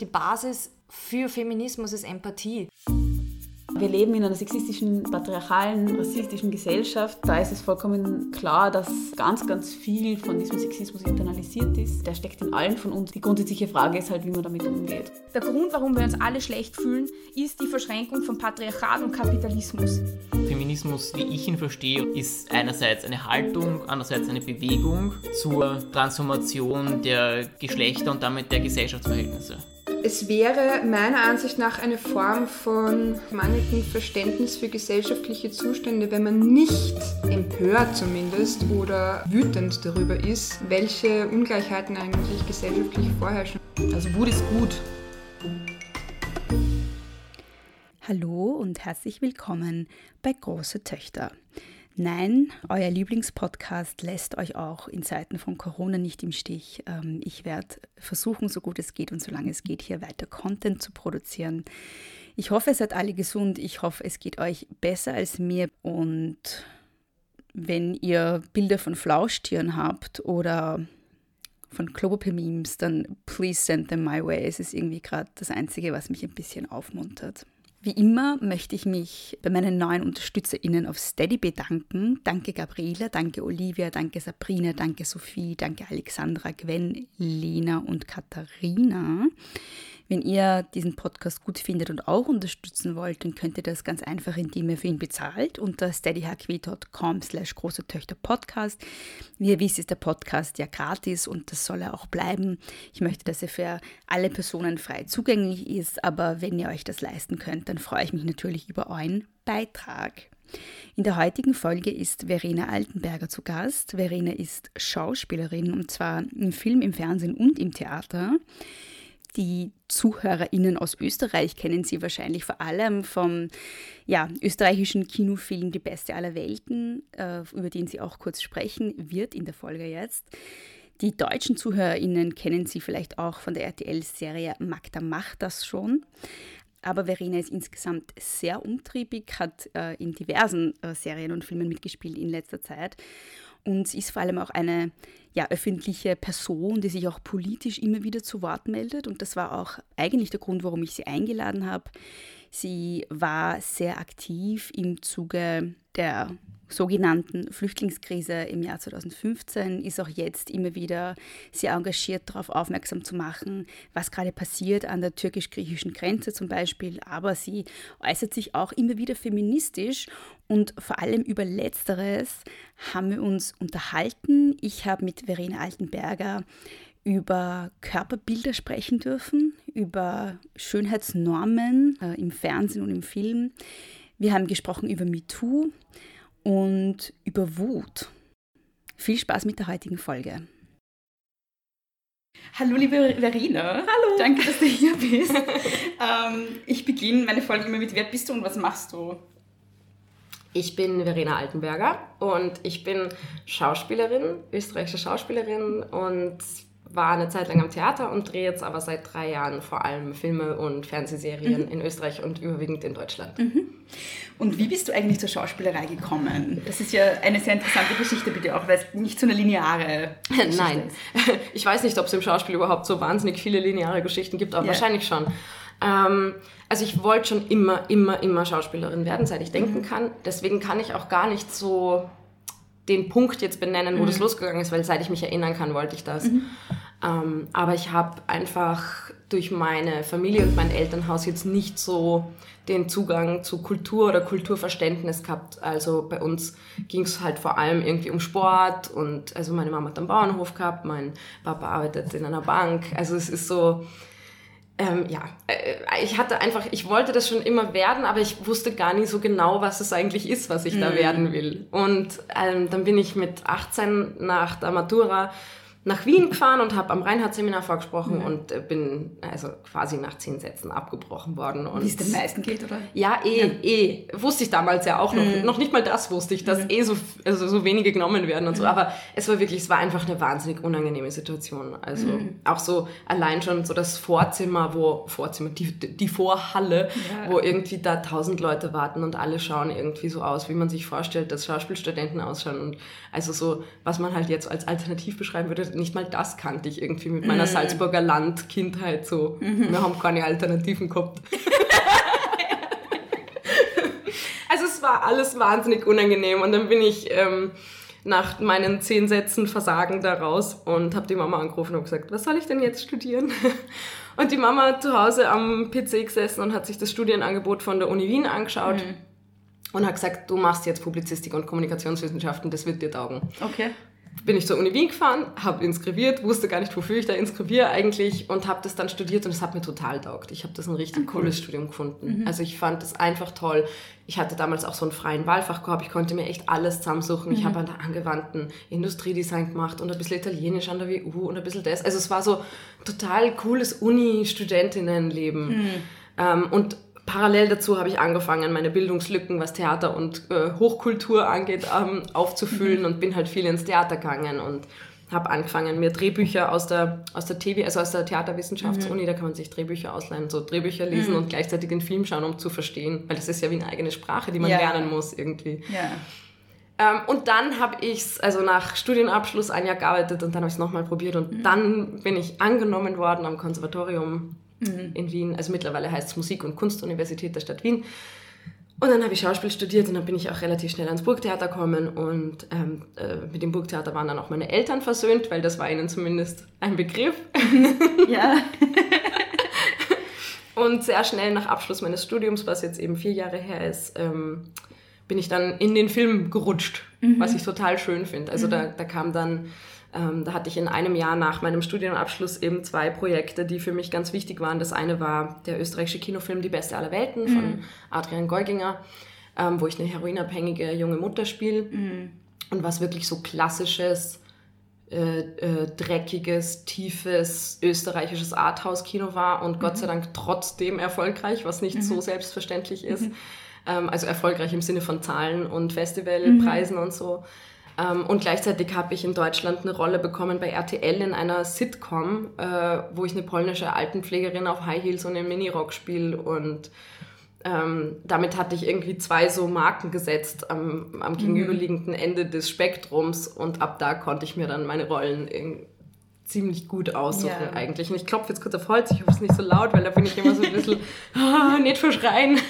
Die Basis für Feminismus ist Empathie. Wir leben in einer sexistischen, patriarchalen, rassistischen Gesellschaft. Da ist es vollkommen klar, dass ganz, ganz viel von diesem Sexismus internalisiert ist. Der steckt in allen von uns. Die grundsätzliche Frage ist halt, wie man damit umgeht. Der Grund, warum wir uns alle schlecht fühlen, ist die Verschränkung von Patriarchat und Kapitalismus. Feminismus, wie ich ihn verstehe, ist einerseits eine Haltung, andererseits eine Bewegung zur Transformation der Geschlechter und damit der Gesellschaftsverhältnisse. Es wäre meiner Ansicht nach eine Form von mangelndem Verständnis für gesellschaftliche Zustände, wenn man nicht empört zumindest oder wütend darüber ist, welche Ungleichheiten eigentlich gesellschaftlich vorherrschen. Also Wut ist gut. Hallo und herzlich willkommen bei Große Töchter. Nein, euer Lieblingspodcast lässt euch auch in Zeiten von Corona nicht im Stich. Ähm, ich werde versuchen, so gut es geht und solange es geht, hier weiter Content zu produzieren. Ich hoffe, ihr seid alle gesund. Ich hoffe, es geht euch besser als mir. Und wenn ihr Bilder von Flauschtieren habt oder von Klopapier-Memes, dann please send them my way. Es ist irgendwie gerade das Einzige, was mich ein bisschen aufmuntert. Wie immer möchte ich mich bei meinen neuen UnterstützerInnen auf Steady bedanken. Danke Gabriela, danke Olivia, danke Sabrina, danke Sophie, danke Alexandra, Gwen, Lena und Katharina. Wenn ihr diesen Podcast gut findet und auch unterstützen wollt, dann könnt ihr das ganz einfach, indem ihr für ihn bezahlt unter steadyhq.com slash große Töchter Podcast. Wie ihr wisst, ist der Podcast ja gratis und das soll er auch bleiben. Ich möchte, dass er für alle Personen frei zugänglich ist, aber wenn ihr euch das leisten könnt, dann freue ich mich natürlich über euren Beitrag. In der heutigen Folge ist Verena Altenberger zu Gast. Verena ist Schauspielerin und zwar im Film, im Fernsehen und im Theater. Die ZuhörerInnen aus Österreich kennen sie wahrscheinlich vor allem vom ja, österreichischen Kinofilm Die Beste aller Welten, äh, über den sie auch kurz sprechen wird in der Folge jetzt. Die deutschen ZuhörerInnen kennen sie vielleicht auch von der RTL-Serie Magda macht das schon. Aber Verena ist insgesamt sehr umtriebig, hat äh, in diversen äh, Serien und Filmen mitgespielt in letzter Zeit und sie ist vor allem auch eine ja, öffentliche Person, die sich auch politisch immer wieder zu Wort meldet. Und das war auch eigentlich der Grund, warum ich sie eingeladen habe. Sie war sehr aktiv im Zuge der sogenannten Flüchtlingskrise im Jahr 2015 ist auch jetzt immer wieder sehr engagiert darauf aufmerksam zu machen, was gerade passiert an der türkisch-griechischen Grenze zum Beispiel. Aber sie äußert sich auch immer wieder feministisch und vor allem über Letzteres haben wir uns unterhalten. Ich habe mit Verena Altenberger über Körperbilder sprechen dürfen, über Schönheitsnormen äh, im Fernsehen und im Film. Wir haben gesprochen über MeToo und über Wut. Viel Spaß mit der heutigen Folge. Hallo liebe Verena. Hallo. Danke, dass du hier bist. ähm, ich beginne meine Folge immer mit Wer bist du und was machst du? Ich bin Verena Altenberger und ich bin Schauspielerin, österreichische Schauspielerin und war eine Zeit lang am Theater und drehe jetzt aber seit drei Jahren vor allem Filme und Fernsehserien mhm. in Österreich und überwiegend in Deutschland. Mhm. Und wie bist du eigentlich zur Schauspielerei gekommen? Das ist ja eine sehr interessante Geschichte, bitte auch, weil es nicht so eine lineare Geschichte Nein, ist. ich weiß nicht, ob es im Schauspiel überhaupt so wahnsinnig viele lineare Geschichten gibt, aber ja. wahrscheinlich schon. Ähm, also ich wollte schon immer, immer, immer Schauspielerin werden, seit ich denken mhm. kann. Deswegen kann ich auch gar nicht so den Punkt jetzt benennen, wo mhm. das losgegangen ist, weil seit ich mich erinnern kann, wollte ich das. Mhm. Ähm, aber ich habe einfach durch meine Familie und mein Elternhaus jetzt nicht so den Zugang zu Kultur oder Kulturverständnis gehabt. Also bei uns ging es halt vor allem irgendwie um Sport und also meine Mama hat einen Bauernhof gehabt, mein Papa arbeitet in einer Bank. Also es ist so, ähm, ja, äh, ich hatte einfach, ich wollte das schon immer werden, aber ich wusste gar nicht so genau, was es eigentlich ist, was ich mhm. da werden will. Und ähm, dann bin ich mit 18 nach der Matura nach Wien gefahren und habe am Reinhardt-Seminar vorgesprochen mhm. und äh, bin also quasi nach zehn Sätzen abgebrochen worden. Wie es den meisten geht, oder? Ja, eh, ja. eh. Wusste ich damals ja auch noch. Mhm. Noch nicht mal das wusste ich, dass mhm. eh so, also so wenige genommen werden und so. Aber es war wirklich, es war einfach eine wahnsinnig unangenehme Situation. Also mhm. auch so allein schon so das Vorzimmer, wo, Vorzimmer, die, die Vorhalle, ja. wo irgendwie da tausend Leute warten und alle schauen irgendwie so aus, wie man sich vorstellt, dass Schauspielstudenten ausschauen. Und also so, was man halt jetzt als alternativ beschreiben würde, nicht mal das kannte ich irgendwie mit meiner Salzburger Landkindheit so. Wir haben keine Alternativen gehabt. also es war alles wahnsinnig unangenehm und dann bin ich ähm, nach meinen zehn Sätzen Versagen da raus und habe die Mama angerufen und gesagt, was soll ich denn jetzt studieren? Und die Mama hat zu Hause am PC gesessen und hat sich das Studienangebot von der Uni Wien angeschaut und hat gesagt, du machst jetzt Publizistik und Kommunikationswissenschaften, das wird dir taugen. Okay. Bin ich zur Uni Wien gefahren, habe inskribiert, wusste gar nicht, wofür ich da inskribiere eigentlich und habe das dann studiert und es hat mir total taugt. Ich habe das ein richtig cooles Studium gefunden. Also ich fand das einfach toll. Ich hatte damals auch so einen freien Wahlfach gehabt, ich konnte mir echt alles zusammensuchen. Ich habe an der angewandten Industriedesign gemacht und ein bisschen Italienisch an der WU und ein bisschen das. Also es war so total cooles Uni-Studentinnenleben. Ähm, und parallel dazu habe ich angefangen, meine Bildungslücken, was Theater und äh, Hochkultur angeht, ähm, aufzufüllen und bin halt viel ins Theater gegangen und habe angefangen, mir Drehbücher aus der, aus der TV, also aus der Theaterwissenschaftsuni, da kann man sich Drehbücher ausleihen, so Drehbücher lesen und gleichzeitig den Film schauen, um zu verstehen, weil das ist ja wie eine eigene Sprache, die man Ja. lernen muss irgendwie. Ja. Ähm, und dann habe ich es, also nach Studienabschluss ein Jahr gearbeitet und dann habe ich es nochmal probiert und dann bin ich angenommen worden am Konservatorium in Wien. Also mittlerweile heißt es Musik- und Kunstuniversität der Stadt Wien. Und dann habe ich Schauspiel studiert und dann bin ich auch relativ schnell ans Burgtheater gekommen und ähm, äh, mit dem Burgtheater waren dann auch meine Eltern versöhnt, weil das war ihnen zumindest ein Begriff. Ja. Und sehr schnell nach Abschluss meines Studiums, was jetzt eben vier Jahre her ist, ähm, bin ich dann in den Film gerutscht, was ich total schön finde. Also da, da kam dann, ähm, da hatte ich in einem Jahr nach meinem Studienabschluss eben zwei Projekte, die für mich ganz wichtig waren. Das eine war der österreichische Kinofilm Die Beste aller Welten von Adrian Geuginger, ähm, wo ich eine heroinabhängige junge Mutter spiele. Und was wirklich so klassisches, äh, äh, dreckiges, tiefes österreichisches Arthouse-Kino war und Gott sei Dank trotzdem erfolgreich, was nicht so selbstverständlich ist. Ähm, also erfolgreich im Sinne von Zahlen und Festivalpreisen und so. Ähm, und gleichzeitig habe ich in Deutschland eine Rolle bekommen bei RTL in einer Sitcom, äh, wo ich eine polnische Altenpflegerin auf High Heels und im Minirock spiele und ähm, damit hatte ich irgendwie zwei so Marken gesetzt am, am gegenüberliegenden Ende des Spektrums und ab da konnte ich mir dann meine Rollen in, ziemlich gut aussuchen Ja. eigentlich. Und ich klopfe jetzt kurz auf Holz, ich hoffe es ist nicht so laut, weil da bin ich immer so ein bisschen ah, nicht verschreien.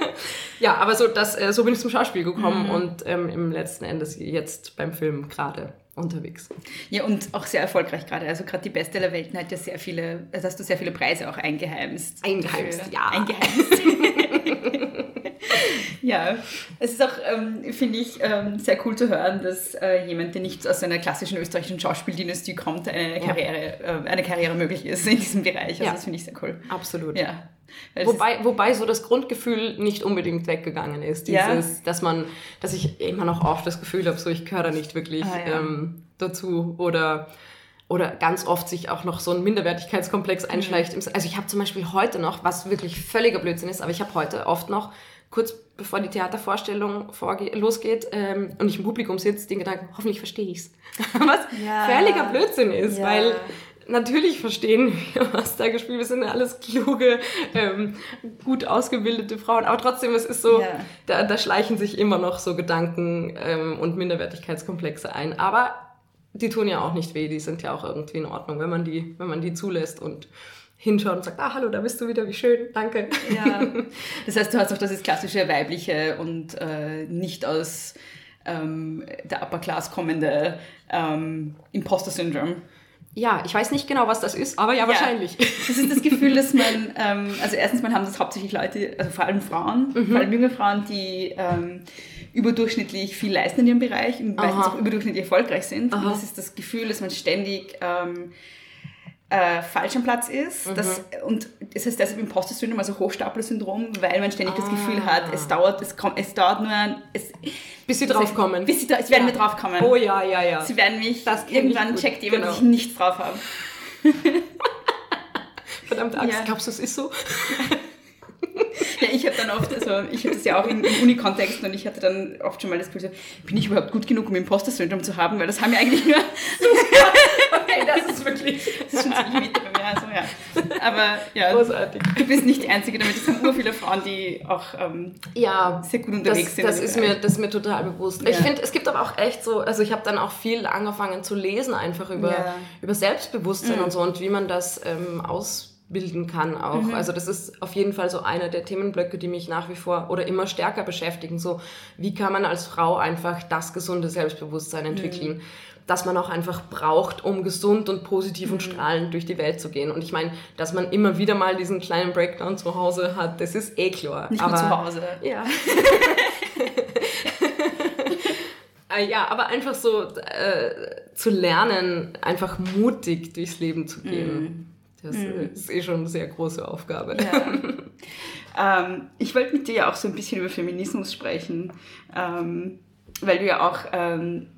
ja, aber so, das, äh, so bin ich zum Schauspiel gekommen und ähm, im letzten Endes jetzt beim Film gerade unterwegs. Ja, und auch sehr erfolgreich gerade. Also gerade die Welten hat ja sehr viele, also hast du sehr viele Preise auch eingeheimst. Eingeheimst, ja. Eingeheimst. ja, es ist auch, ähm, finde ich, ähm, sehr cool zu hören, dass äh, jemand, der nicht aus einer klassischen österreichischen Schauspieldynastie kommt, eine, Karriere, äh, eine Karriere möglich ist in diesem Bereich. Also Ja. das finde ich sehr cool. Absolut. Ja. Weil Wobei, wobei so das Grundgefühl nicht unbedingt weggegangen ist. Ja. Dieses, dass man, dass ich immer noch oft das Gefühl habe, so ich gehöre da nicht wirklich Ah, ja. ähm, dazu oder oder ganz oft sich auch noch so ein Minderwertigkeitskomplex Mhm. einschleicht. Also ich habe zum Beispiel heute noch, was wirklich völliger Blödsinn ist, aber ich habe heute oft noch, kurz bevor die Theatervorstellung losgeht ähm, und ich im Publikum sitze, den Gedanken, hoffentlich verstehe ich's. was Ja. völliger Blödsinn ist, Ja. weil natürlich verstehen wir, was da gespielt wird. Wir sind alles kluge, ähm, gut ausgebildete Frauen. Aber trotzdem, es ist so, Ja. da, da schleichen sich immer noch so Gedanken ähm, und Minderwertigkeitskomplexe ein. Aber die tun ja auch nicht weh, die sind ja auch irgendwie in Ordnung, wenn man die, wenn man die zulässt und hinschaut und sagt, ah, hallo, da bist du wieder, wie schön, danke. Ja. Das heißt, du hast auch das klassische weibliche und äh, nicht aus ähm, der Upper Class kommende ähm, Imposter-Syndrom. Ja, ich weiß nicht genau, was das ist, aber ja, wahrscheinlich. Das ist das Gefühl, dass man, ähm, also erstens mal haben das hauptsächlich Leute, also vor allem Frauen, Mhm. vor allem junge Frauen, die ähm, überdurchschnittlich viel leisten in ihrem Bereich und meistens Aha. auch überdurchschnittlich erfolgreich sind. Und Aha. das ist das Gefühl, dass man ständig ähm, äh, falsch am Platz ist. Mhm. Das, und es heißt deshalb Imposter-Syndrom, also Hochstapler-Syndrom, weil man ständig das Ah. Gefühl hat, es dauert, es kommt, es dauert nur ein, es, Bis sie draufkommen. bis sie, da- sie werden Ja. mir draufkommen. Oh ja, ja, ja. Sie werden mich, Das irgendwann checkt jemand, Genau. dass ich nichts drauf habe. Verdammte Angst, Ja. glaubst du, es ist so? Ja, ich habe dann oft, also ich habe das ja auch im, im Uni-Kontext und ich hatte dann oft schon mal das Gefühl, bin ich überhaupt gut genug, um Imposter-Syndrom zu haben, weil das haben ja eigentlich nur, Okay, das ist wirklich... das ist schon ziemlich wichtig bei mir. Also, ja. Aber ja, Großartig. du bist nicht die Einzige damit. Es sind nur viele Frauen, die auch ähm, Ja, sehr gut unterwegs das, sind. das ist mir, das ist mir total bewusst. Ich Ja. finde, es gibt aber auch echt so, also ich habe dann auch viel angefangen zu lesen, einfach über, Ja. über Selbstbewusstsein und so und wie man das ähm, ausbilden kann auch. Also das ist auf jeden Fall so einer der Themenblöcke, die mich nach wie vor oder immer stärker beschäftigen. So, wie kann man als Frau einfach das gesunde Selbstbewusstsein entwickeln? Das man auch einfach braucht, um gesund und positiv und strahlend durch die Welt zu gehen. Und ich meine, dass man immer wieder mal diesen kleinen Breakdown zu Hause hat, das ist eh klar. Nicht aber, nur zu Hause. Ja. Äh, ja, aber einfach so äh, zu lernen, einfach mutig durchs Leben zu gehen. Das äh, ist eh schon eine sehr große Aufgabe. Ähm, ich wollte mit dir ja auch so ein bisschen über Feminismus sprechen, ähm, weil du ja auch ähm,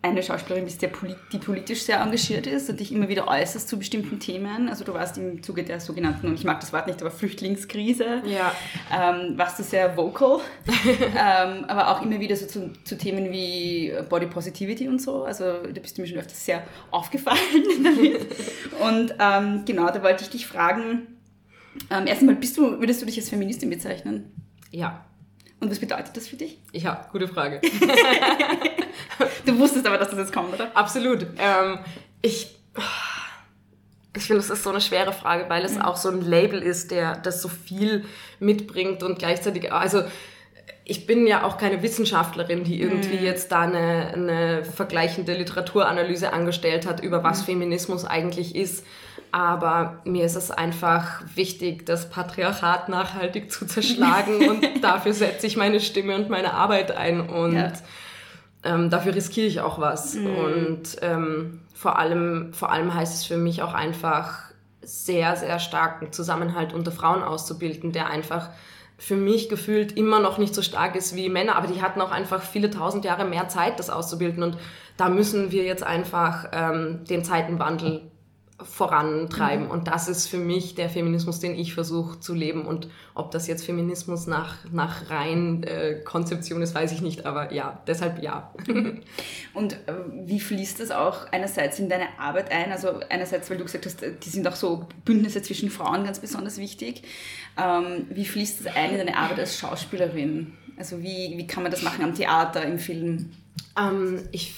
eine Schauspielerin bist, der die politisch sehr engagiert ist und dich immer wieder äußerst zu bestimmten Themen. Also du warst im Zuge der sogenannten, und ich mag das Wort nicht, aber Flüchtlingskrise, Ja. ähm, warst du sehr vocal, ähm, aber auch immer wieder so zu, zu Themen wie Body Positivity und so. Also da bist du mir schon öfters sehr aufgefallen damit. Und ähm, genau, da wollte ich dich fragen, ähm, erstmal, bist du, würdest du dich als Feministin bezeichnen? Ja. Und was bedeutet das für dich? Ja, gute Frage. Du wusstest aber, dass das jetzt kommt, oder? Absolut. Ähm, ich ich finde, es ist so eine schwere Frage, weil es auch so ein Label ist, der das so viel mitbringt und gleichzeitig, also ich bin ja auch keine Wissenschaftlerin, die irgendwie jetzt da eine, eine vergleichende Literaturanalyse angestellt hat, über was Feminismus eigentlich ist. Aber mir ist es einfach wichtig, das Patriarchat nachhaltig zu zerschlagen und dafür setze ich meine Stimme und meine Arbeit ein und Ja. ähm, dafür riskiere ich auch was. Und ähm, vor, allem, vor allem heißt es für mich auch einfach, sehr, sehr starken Zusammenhalt unter Frauen auszubilden, der einfach für mich gefühlt immer noch nicht so stark ist wie Männer, aber die hatten auch einfach viele tausend Jahre mehr Zeit, das auszubilden. Und da müssen wir jetzt einfach ähm, den Zeitenwandel vorantreiben. Und das ist für mich der Feminismus, den ich versuche zu leben. Und ob das jetzt Feminismus nach, nach rein äh, Konzeption ist, weiß ich nicht. Aber ja, deshalb ja. Und äh, wie fließt das auch einerseits in deine Arbeit ein? Also einerseits, weil du gesagt hast, äh, die sind auch so Bündnisse zwischen Frauen ganz besonders wichtig. Ähm, wie fließt das ein in deine Arbeit als Schauspielerin? Also wie, wie kann man das machen am Theater, im Film? Ähm, ich,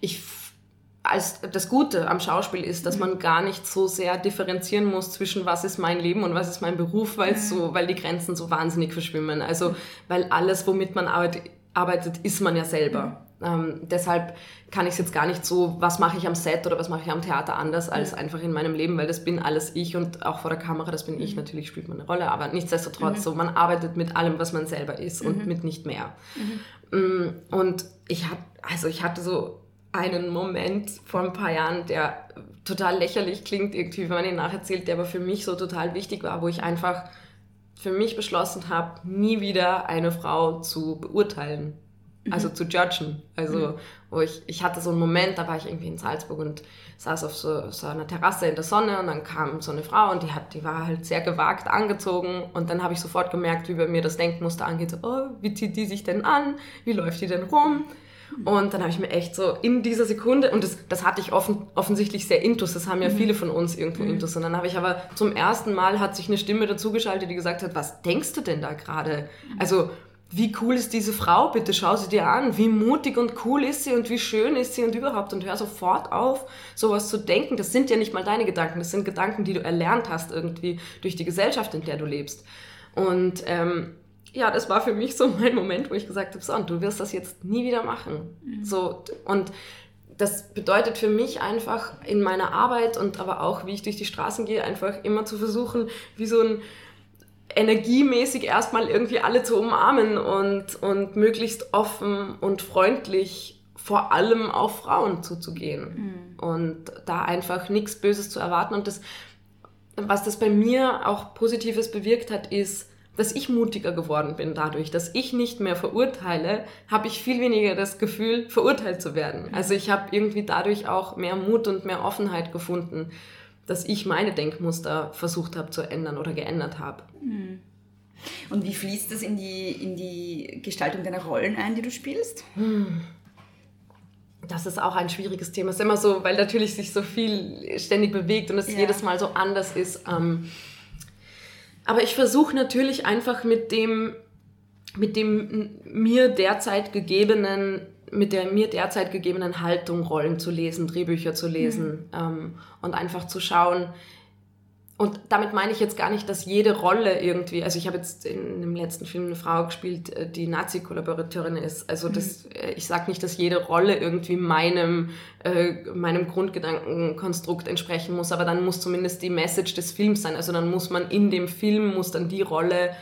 ich, als das Gute am Schauspiel ist, dass man gar nicht so sehr differenzieren muss zwischen was ist mein Leben und was ist mein Beruf, weil so, weil die Grenzen so wahnsinnig verschwimmen. Also, weil alles, womit man arbeitet, arbeitet ist man ja selber. Ähm, deshalb kann ich es jetzt gar nicht so, was mache ich am Set oder was mache ich am Theater anders als einfach in meinem Leben, weil das bin alles ich und auch vor der Kamera, das bin ich. Natürlich spielt man eine Rolle, aber nichtsdestotrotz, so, man arbeitet mit allem, was man selber ist und mit nicht mehr. Mm, Und ich hatte, also ich hatte so einen Moment vor ein paar Jahren, der total lächerlich klingt, irgendwie, wenn man ihn nacherzählt, der aber für mich so total wichtig war, wo ich einfach für mich beschlossen habe, nie wieder eine Frau zu beurteilen, also zu judgen. Also, wo ich, ich hatte so einen Moment, da war ich irgendwie in Salzburg und saß auf so, so einer Terrasse in der Sonne und dann kam so eine Frau und die hat, die war halt sehr gewagt angezogen und dann habe ich sofort gemerkt, wie bei mir das Denkmuster angeht, so, oh, wie zieht die sich denn an? Wie läuft die denn rum? Und dann habe ich mir echt so in dieser Sekunde, und das, das hatte ich offen, offensichtlich sehr intus, das haben ja viele von uns irgendwo intus. Und dann habe ich aber zum ersten Mal hat sich eine Stimme dazugeschaltet, die gesagt hat, was denkst du denn da gerade? Also, wie cool ist diese Frau? Bitte schau sie dir an. Wie mutig und cool ist sie und wie schön ist sie und überhaupt. Und hör sofort auf, sowas zu denken. Das sind ja nicht mal deine Gedanken, das sind Gedanken, die du erlernt hast irgendwie durch die Gesellschaft, in der du lebst. Und ähm, ja, das war für mich so mein Moment, wo ich gesagt habe, so, und du wirst das jetzt nie wieder machen. So, und das bedeutet für mich einfach in meiner Arbeit und aber auch, wie ich durch die Straßen gehe, einfach immer zu versuchen, wie so ein energiemäßig erstmal irgendwie alle zu umarmen und, und möglichst offen und freundlich vor allem auf Frauen zuzugehen. Und da einfach nichts Böses zu erwarten. Und das, was das bei mir auch Positives bewirkt hat, ist, dass ich mutiger geworden bin dadurch, dass ich nicht mehr verurteile, habe ich viel weniger das Gefühl, verurteilt zu werden. Also ich habe irgendwie dadurch auch mehr Mut und mehr Offenheit gefunden, dass ich meine Denkmuster versucht habe zu ändern oder geändert habe. Und wie fließt das in die, in die Gestaltung deiner Rollen ein, die du spielst? das ist auch ein schwieriges Thema. Es ist immer so, weil natürlich sich so viel ständig bewegt und es ja. jedes Mal so anders ist. Ähm, aber ich versuche natürlich einfach mit dem, mit dem mir derzeit gegebenen, mit der mir derzeit gegebenen Haltung Rollen zu lesen, Drehbücher zu lesen mhm. ähm, und einfach zu schauen, und damit meine ich jetzt gar nicht, dass jede Rolle irgendwie, also ich habe jetzt in dem letzten Film eine Frau gespielt, äh, die Nazi-Kollaborateurin ist. Also das, mhm. ich sage nicht, dass jede Rolle irgendwie meinem, äh, meinem Grundgedankenkonstrukt entsprechen muss, aber dann muss zumindest die Message des Films sein. Also dann muss man in dem Film, muss dann die Rolle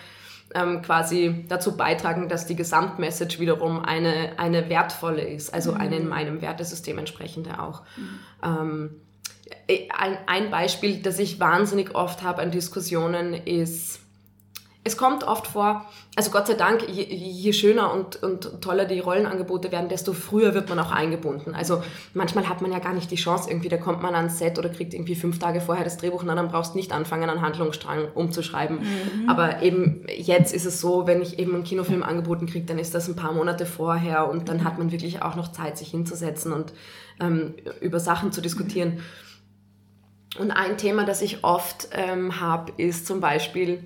ähm, quasi dazu beitragen, dass die Gesamtmessage wiederum eine, eine wertvolle ist, also mhm. eine in meinem Wertesystem entsprechende auch. Mhm. Ähm, äh, ein, ein Beispiel, das ich wahnsinnig oft habe an Diskussionen, ist, es kommt oft vor, also Gott sei Dank, je, je, schöner und, und toller die Rollenangebote werden, desto früher wird man auch eingebunden. Also manchmal hat man ja gar nicht die Chance, irgendwie, da kommt man ans Set oder kriegt irgendwie fünf Tage vorher das Drehbuch und dann brauchst du nicht anfangen, einen Handlungsstrang umzuschreiben. Mhm. Aber eben jetzt ist es so, wenn ich eben einen Kinofilm angeboten kriege, dann ist das ein paar Monate vorher und dann hat man wirklich auch noch Zeit, sich hinzusetzen und ähm, über Sachen zu diskutieren. Mhm. Und ein Thema, das ich oft ähm, habe, ist zum Beispiel,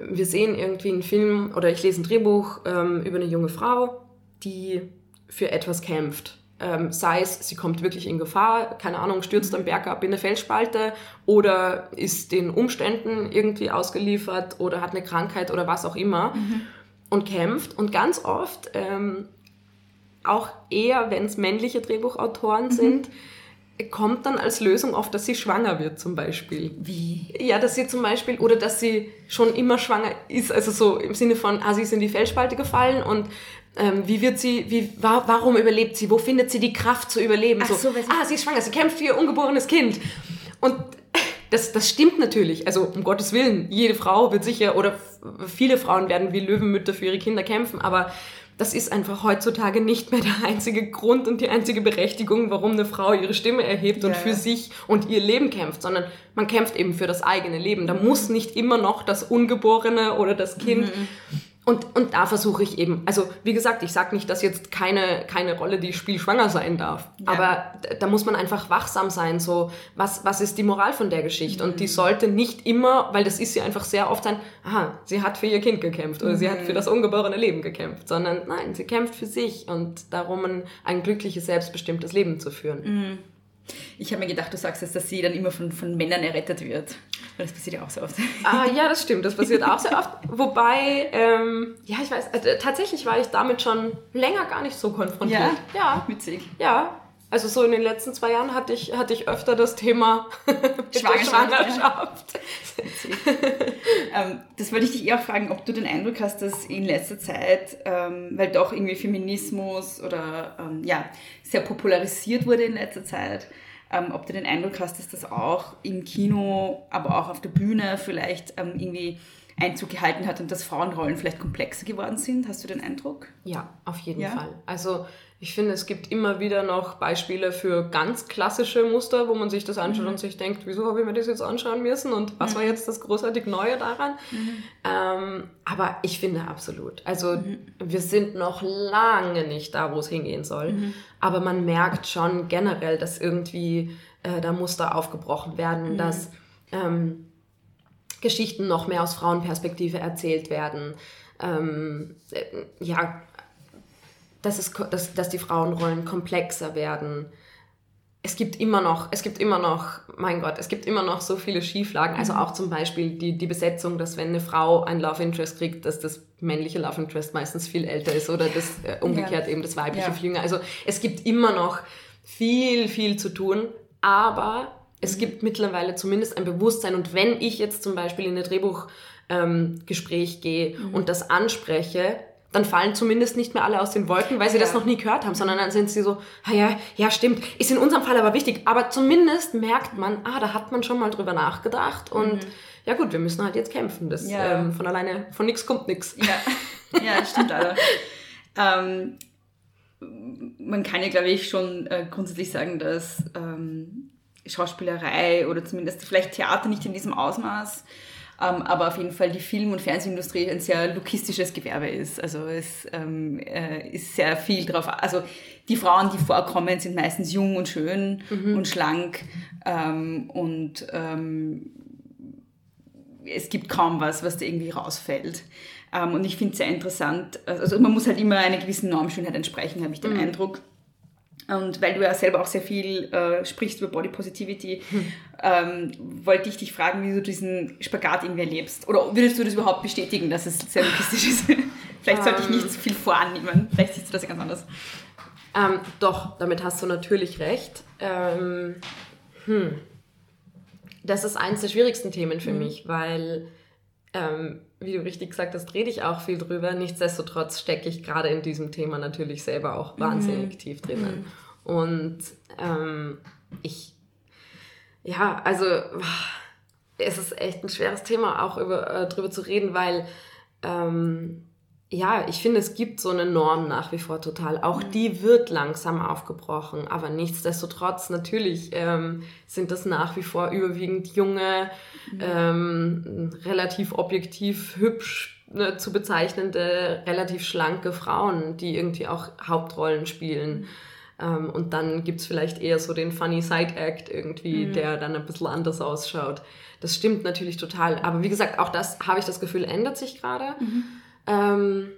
wir sehen irgendwie einen Film oder ich lese ein Drehbuch ähm, über eine junge Frau, die für etwas kämpft. Ähm, sei es, sie kommt wirklich in Gefahr, keine Ahnung, stürzt am Berg ab in eine Felsspalte oder ist den Umständen irgendwie ausgeliefert oder hat eine Krankheit oder was auch immer mhm. und kämpft. Und ganz oft, ähm, auch eher wenn es männliche Drehbuchautoren mhm. sind, kommt dann als Lösung auf, dass sie schwanger wird zum Beispiel. Wie? Ja, dass sie zum Beispiel, oder dass sie schon immer schwanger ist, also so im Sinne von, ah, sie ist in die Felsspalte gefallen und ähm, wie wird sie, wie, wa warum überlebt sie, wo findet sie die Kraft zu überleben? Ach so, so ah, sie ist schwanger, sie kämpft für ihr ungeborenes Kind. Und das, das stimmt natürlich, also um Gottes Willen, jede Frau wird sicher, oder viele Frauen werden wie Löwenmütter für ihre Kinder kämpfen, aber das ist einfach heutzutage nicht mehr der einzige Grund und die einzige Berechtigung, warum eine Frau ihre Stimme erhebt und ja. für sich und ihr Leben kämpft, sondern man kämpft eben für das eigene Leben. Da muss nicht immer noch das Ungeborene oder das Kind mhm. Und, und da versuche ich eben, also wie gesagt, ich sage nicht, dass jetzt keine, keine Rolle, die spielschwanger sein darf. Ja. Aber da muss man einfach wachsam sein, so was, was ist die Moral von der Geschichte? Mhm. Und die mhm. sollte nicht immer, weil das ist sie einfach sehr oft sein, aha, sie hat für ihr Kind gekämpft oder mhm. sie hat für mhm. das ungeborene Leben gekämpft, sondern nein, sie kämpft für sich und darum ein, ein glückliches, selbstbestimmtes Leben zu führen. Mhm. Ich habe mir gedacht, du sagst jetzt, dass sie dann immer von, von Männern errettet wird. Weil das passiert ja auch so oft. Ah, ja, das stimmt. Das passiert auch sehr oft. Wobei, ähm, ja, ich weiß, also, tatsächlich war ich damit schon länger gar nicht so konfrontiert. Ja? Ja. Witzig. Ja. Also so in den letzten zwei Jahren hatte ich, hatte ich öfter das Thema Schwangerschaft. ähm, das wollte ich dich eher fragen, ob du den Eindruck hast, dass in letzter Zeit, ähm, weil doch irgendwie Feminismus oder ähm, ja, sehr popularisiert wurde in letzter Zeit, ähm, ob du den Eindruck hast, dass das auch im Kino, aber auch auf der Bühne vielleicht ähm, irgendwie Einzug gehalten hat und dass Frauenrollen vielleicht komplexer geworden sind. Hast du den Eindruck? Ja, auf jeden ja? Fall. Also ich finde, es gibt immer wieder noch Beispiele für ganz klassische Muster, wo man sich das anschaut mhm. und sich denkt, wieso habe ich mir das jetzt anschauen müssen und was mhm. war jetzt das großartig Neue daran? Mhm. Ähm, aber ich finde absolut. Also mhm. wir sind noch lange nicht da, wo es hingehen soll. Mhm. Aber man merkt schon generell, dass irgendwie äh, da Muster aufgebrochen werden, mhm. dass ähm, Geschichten noch mehr aus Frauenperspektive erzählt werden. Ähm, äh, ja, dass, es, dass, dass die Frauenrollen komplexer werden. Es gibt immer noch, es gibt immer noch, mein Gott, es gibt immer noch so viele Schieflagen. Also auch zum Beispiel die, die Besetzung, dass wenn eine Frau ein Love Interest kriegt, dass das männliche Love Interest meistens viel älter ist oder das äh, umgekehrt ja. eben das weibliche ja. viel jünger. Also es gibt immer noch viel, viel zu tun, aber es mhm. gibt mittlerweile zumindest ein Bewusstsein. Und wenn ich jetzt zum Beispiel in ein Drehbuchgespräch ähm, gehe mhm. und das anspreche, dann fallen zumindest nicht mehr alle aus den Wolken, weil sie ja. das noch nie gehört haben, sondern dann sind sie so, ah ja, ja, stimmt, ist in unserem Fall aber wichtig. Aber zumindest merkt man, ah, da hat man schon mal drüber nachgedacht und mhm. ja gut, wir müssen halt jetzt kämpfen. Das ja. ähm, von alleine, von nichts kommt nichts. Ja, ja stimmt, Alter. ähm, man kann ja, glaube ich, schon äh, grundsätzlich sagen, dass ähm, Schauspielerei oder zumindest vielleicht Theater nicht in diesem Ausmaß aber auf jeden Fall die Film- und Fernsehindustrie ein sehr lukistisches Gewerbe ist. Also es ähm, äh, ist sehr viel drauf. Also die Frauen, die vorkommen, sind meistens jung und schön mhm. und schlank ähm, und ähm, es gibt kaum was, was da irgendwie rausfällt. Ähm, und ich finde es sehr interessant. Also man muss halt immer einer gewissen Normschönheit entsprechen, habe ich den mhm. Eindruck. Und weil du ja selber auch sehr viel äh, sprichst über Body Positivity, hm. ähm, wollte ich dich fragen, wie du diesen Spagat irgendwie erlebst. Oder würdest du das überhaupt bestätigen, dass es sehr logistisch ist? Vielleicht sollte ich nicht zu viel vorannehmen. Vielleicht siehst du das ja ganz anders. Ähm, doch, damit hast du natürlich recht. Ähm, hm. Das ist eines der schwierigsten Themen für mhm. mich, weil ähm, wie du richtig gesagt hast, rede ich auch viel drüber. Nichtsdestotrotz stecke ich gerade in diesem Thema natürlich selber auch wahnsinnig mhm. tief drinnen. Mhm. Und ähm, ich, ja, also es ist echt ein schweres Thema, auch über, äh, drüber zu reden, weil ähm, ja, ich finde, es gibt so eine Norm nach wie vor total. Auch die wird langsam aufgebrochen, aber nichtsdestotrotz, natürlich ähm, sind das nach wie vor überwiegend junge, mhm. ähm, relativ objektiv hübsch ne, zu bezeichnende, relativ schlanke Frauen, die irgendwie auch Hauptrollen spielen. Ähm, und dann gibt's vielleicht eher so den Funny Side Act irgendwie, mhm. der dann ein bisschen anders ausschaut. Das stimmt natürlich total. Aber wie gesagt, auch das habe ich das Gefühl, ändert sich gerade. Mhm. Ähm,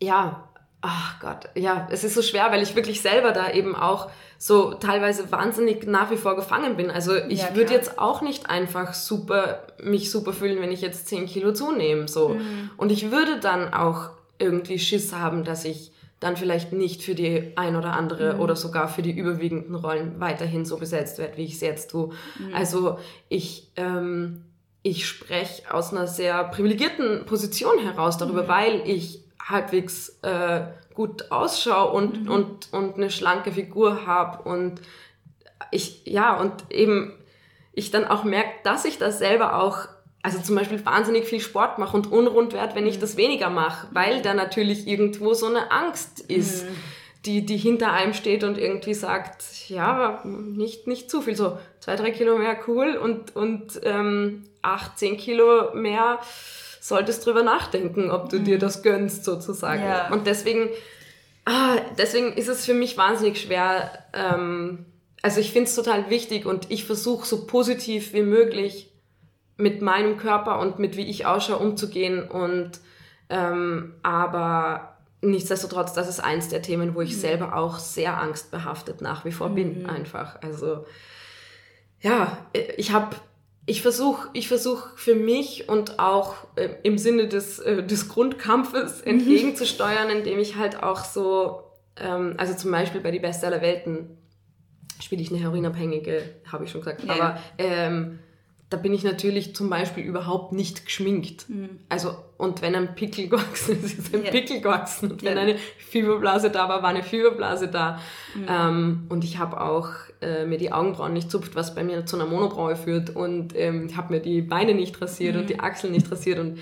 ja, ach Gott, ja, es ist so schwer, weil ich wirklich selber da eben auch so teilweise wahnsinnig nach wie vor gefangen bin. Also ich ja, würde jetzt auch nicht einfach super, mich super fühlen, wenn ich jetzt 10 Kilo zunehme, so. Mhm. Und ich würde dann auch irgendwie Schiss haben, dass ich dann vielleicht nicht für die ein oder andere mhm. oder sogar für die überwiegenden Rollen weiterhin so besetzt werde, wie ich es jetzt tue. Mhm. Also ich, ähm, ich spreche aus einer sehr privilegierten Position heraus darüber, mhm. weil ich halbwegs äh, gut ausschaue und, mhm. und, und eine schlanke Figur habe und ich, ja, und eben ich dann auch merke, dass ich das selber auch, also zum Beispiel wahnsinnig viel Sport mache und unrund werde, wenn ich mhm. das weniger mache, weil da natürlich irgendwo so eine Angst ist. Mhm die, die hinter einem steht und irgendwie sagt, ja, nicht, nicht zu viel, so zwei, drei Kilo mehr cool und, und ähm, acht, zehn Kilo mehr solltest drüber nachdenken, ob du mhm. dir das gönnst sozusagen. Ja. Und deswegen, ah, deswegen ist es für mich wahnsinnig schwer. Ähm, also ich finde es total wichtig und ich versuche so positiv wie möglich mit meinem Körper und mit wie ich ausschaue umzugehen und ähm, aber nichtsdestotrotz, das ist eins der Themen, wo ich mhm. selber auch sehr angstbehaftet nach wie vor bin, mhm. einfach. Also ja, ich habe, ich versuche, ich versuche für mich und auch äh, im Sinne des, äh, des Grundkampfes mhm. entgegenzusteuern, indem ich halt auch so, ähm, also zum Beispiel bei die Bestseller Welten spiele ich eine Heroinabhängige, habe ich schon gesagt, ja. aber ähm, da bin ich natürlich zum Beispiel überhaupt nicht geschminkt. Mhm. Also, und wenn ein Pickel gewachsen ist, ist ein yeah. Pickel gewachsen. Und wenn eine Fieberblase da war, war eine Fieberblase da. Mhm. Ähm, und ich habe auch äh, mir die Augenbrauen nicht zupft, was bei mir zu einer Monobraue führt. Und ähm, ich habe mir die Beine nicht rasiert mhm. und die Achseln nicht rasiert. Und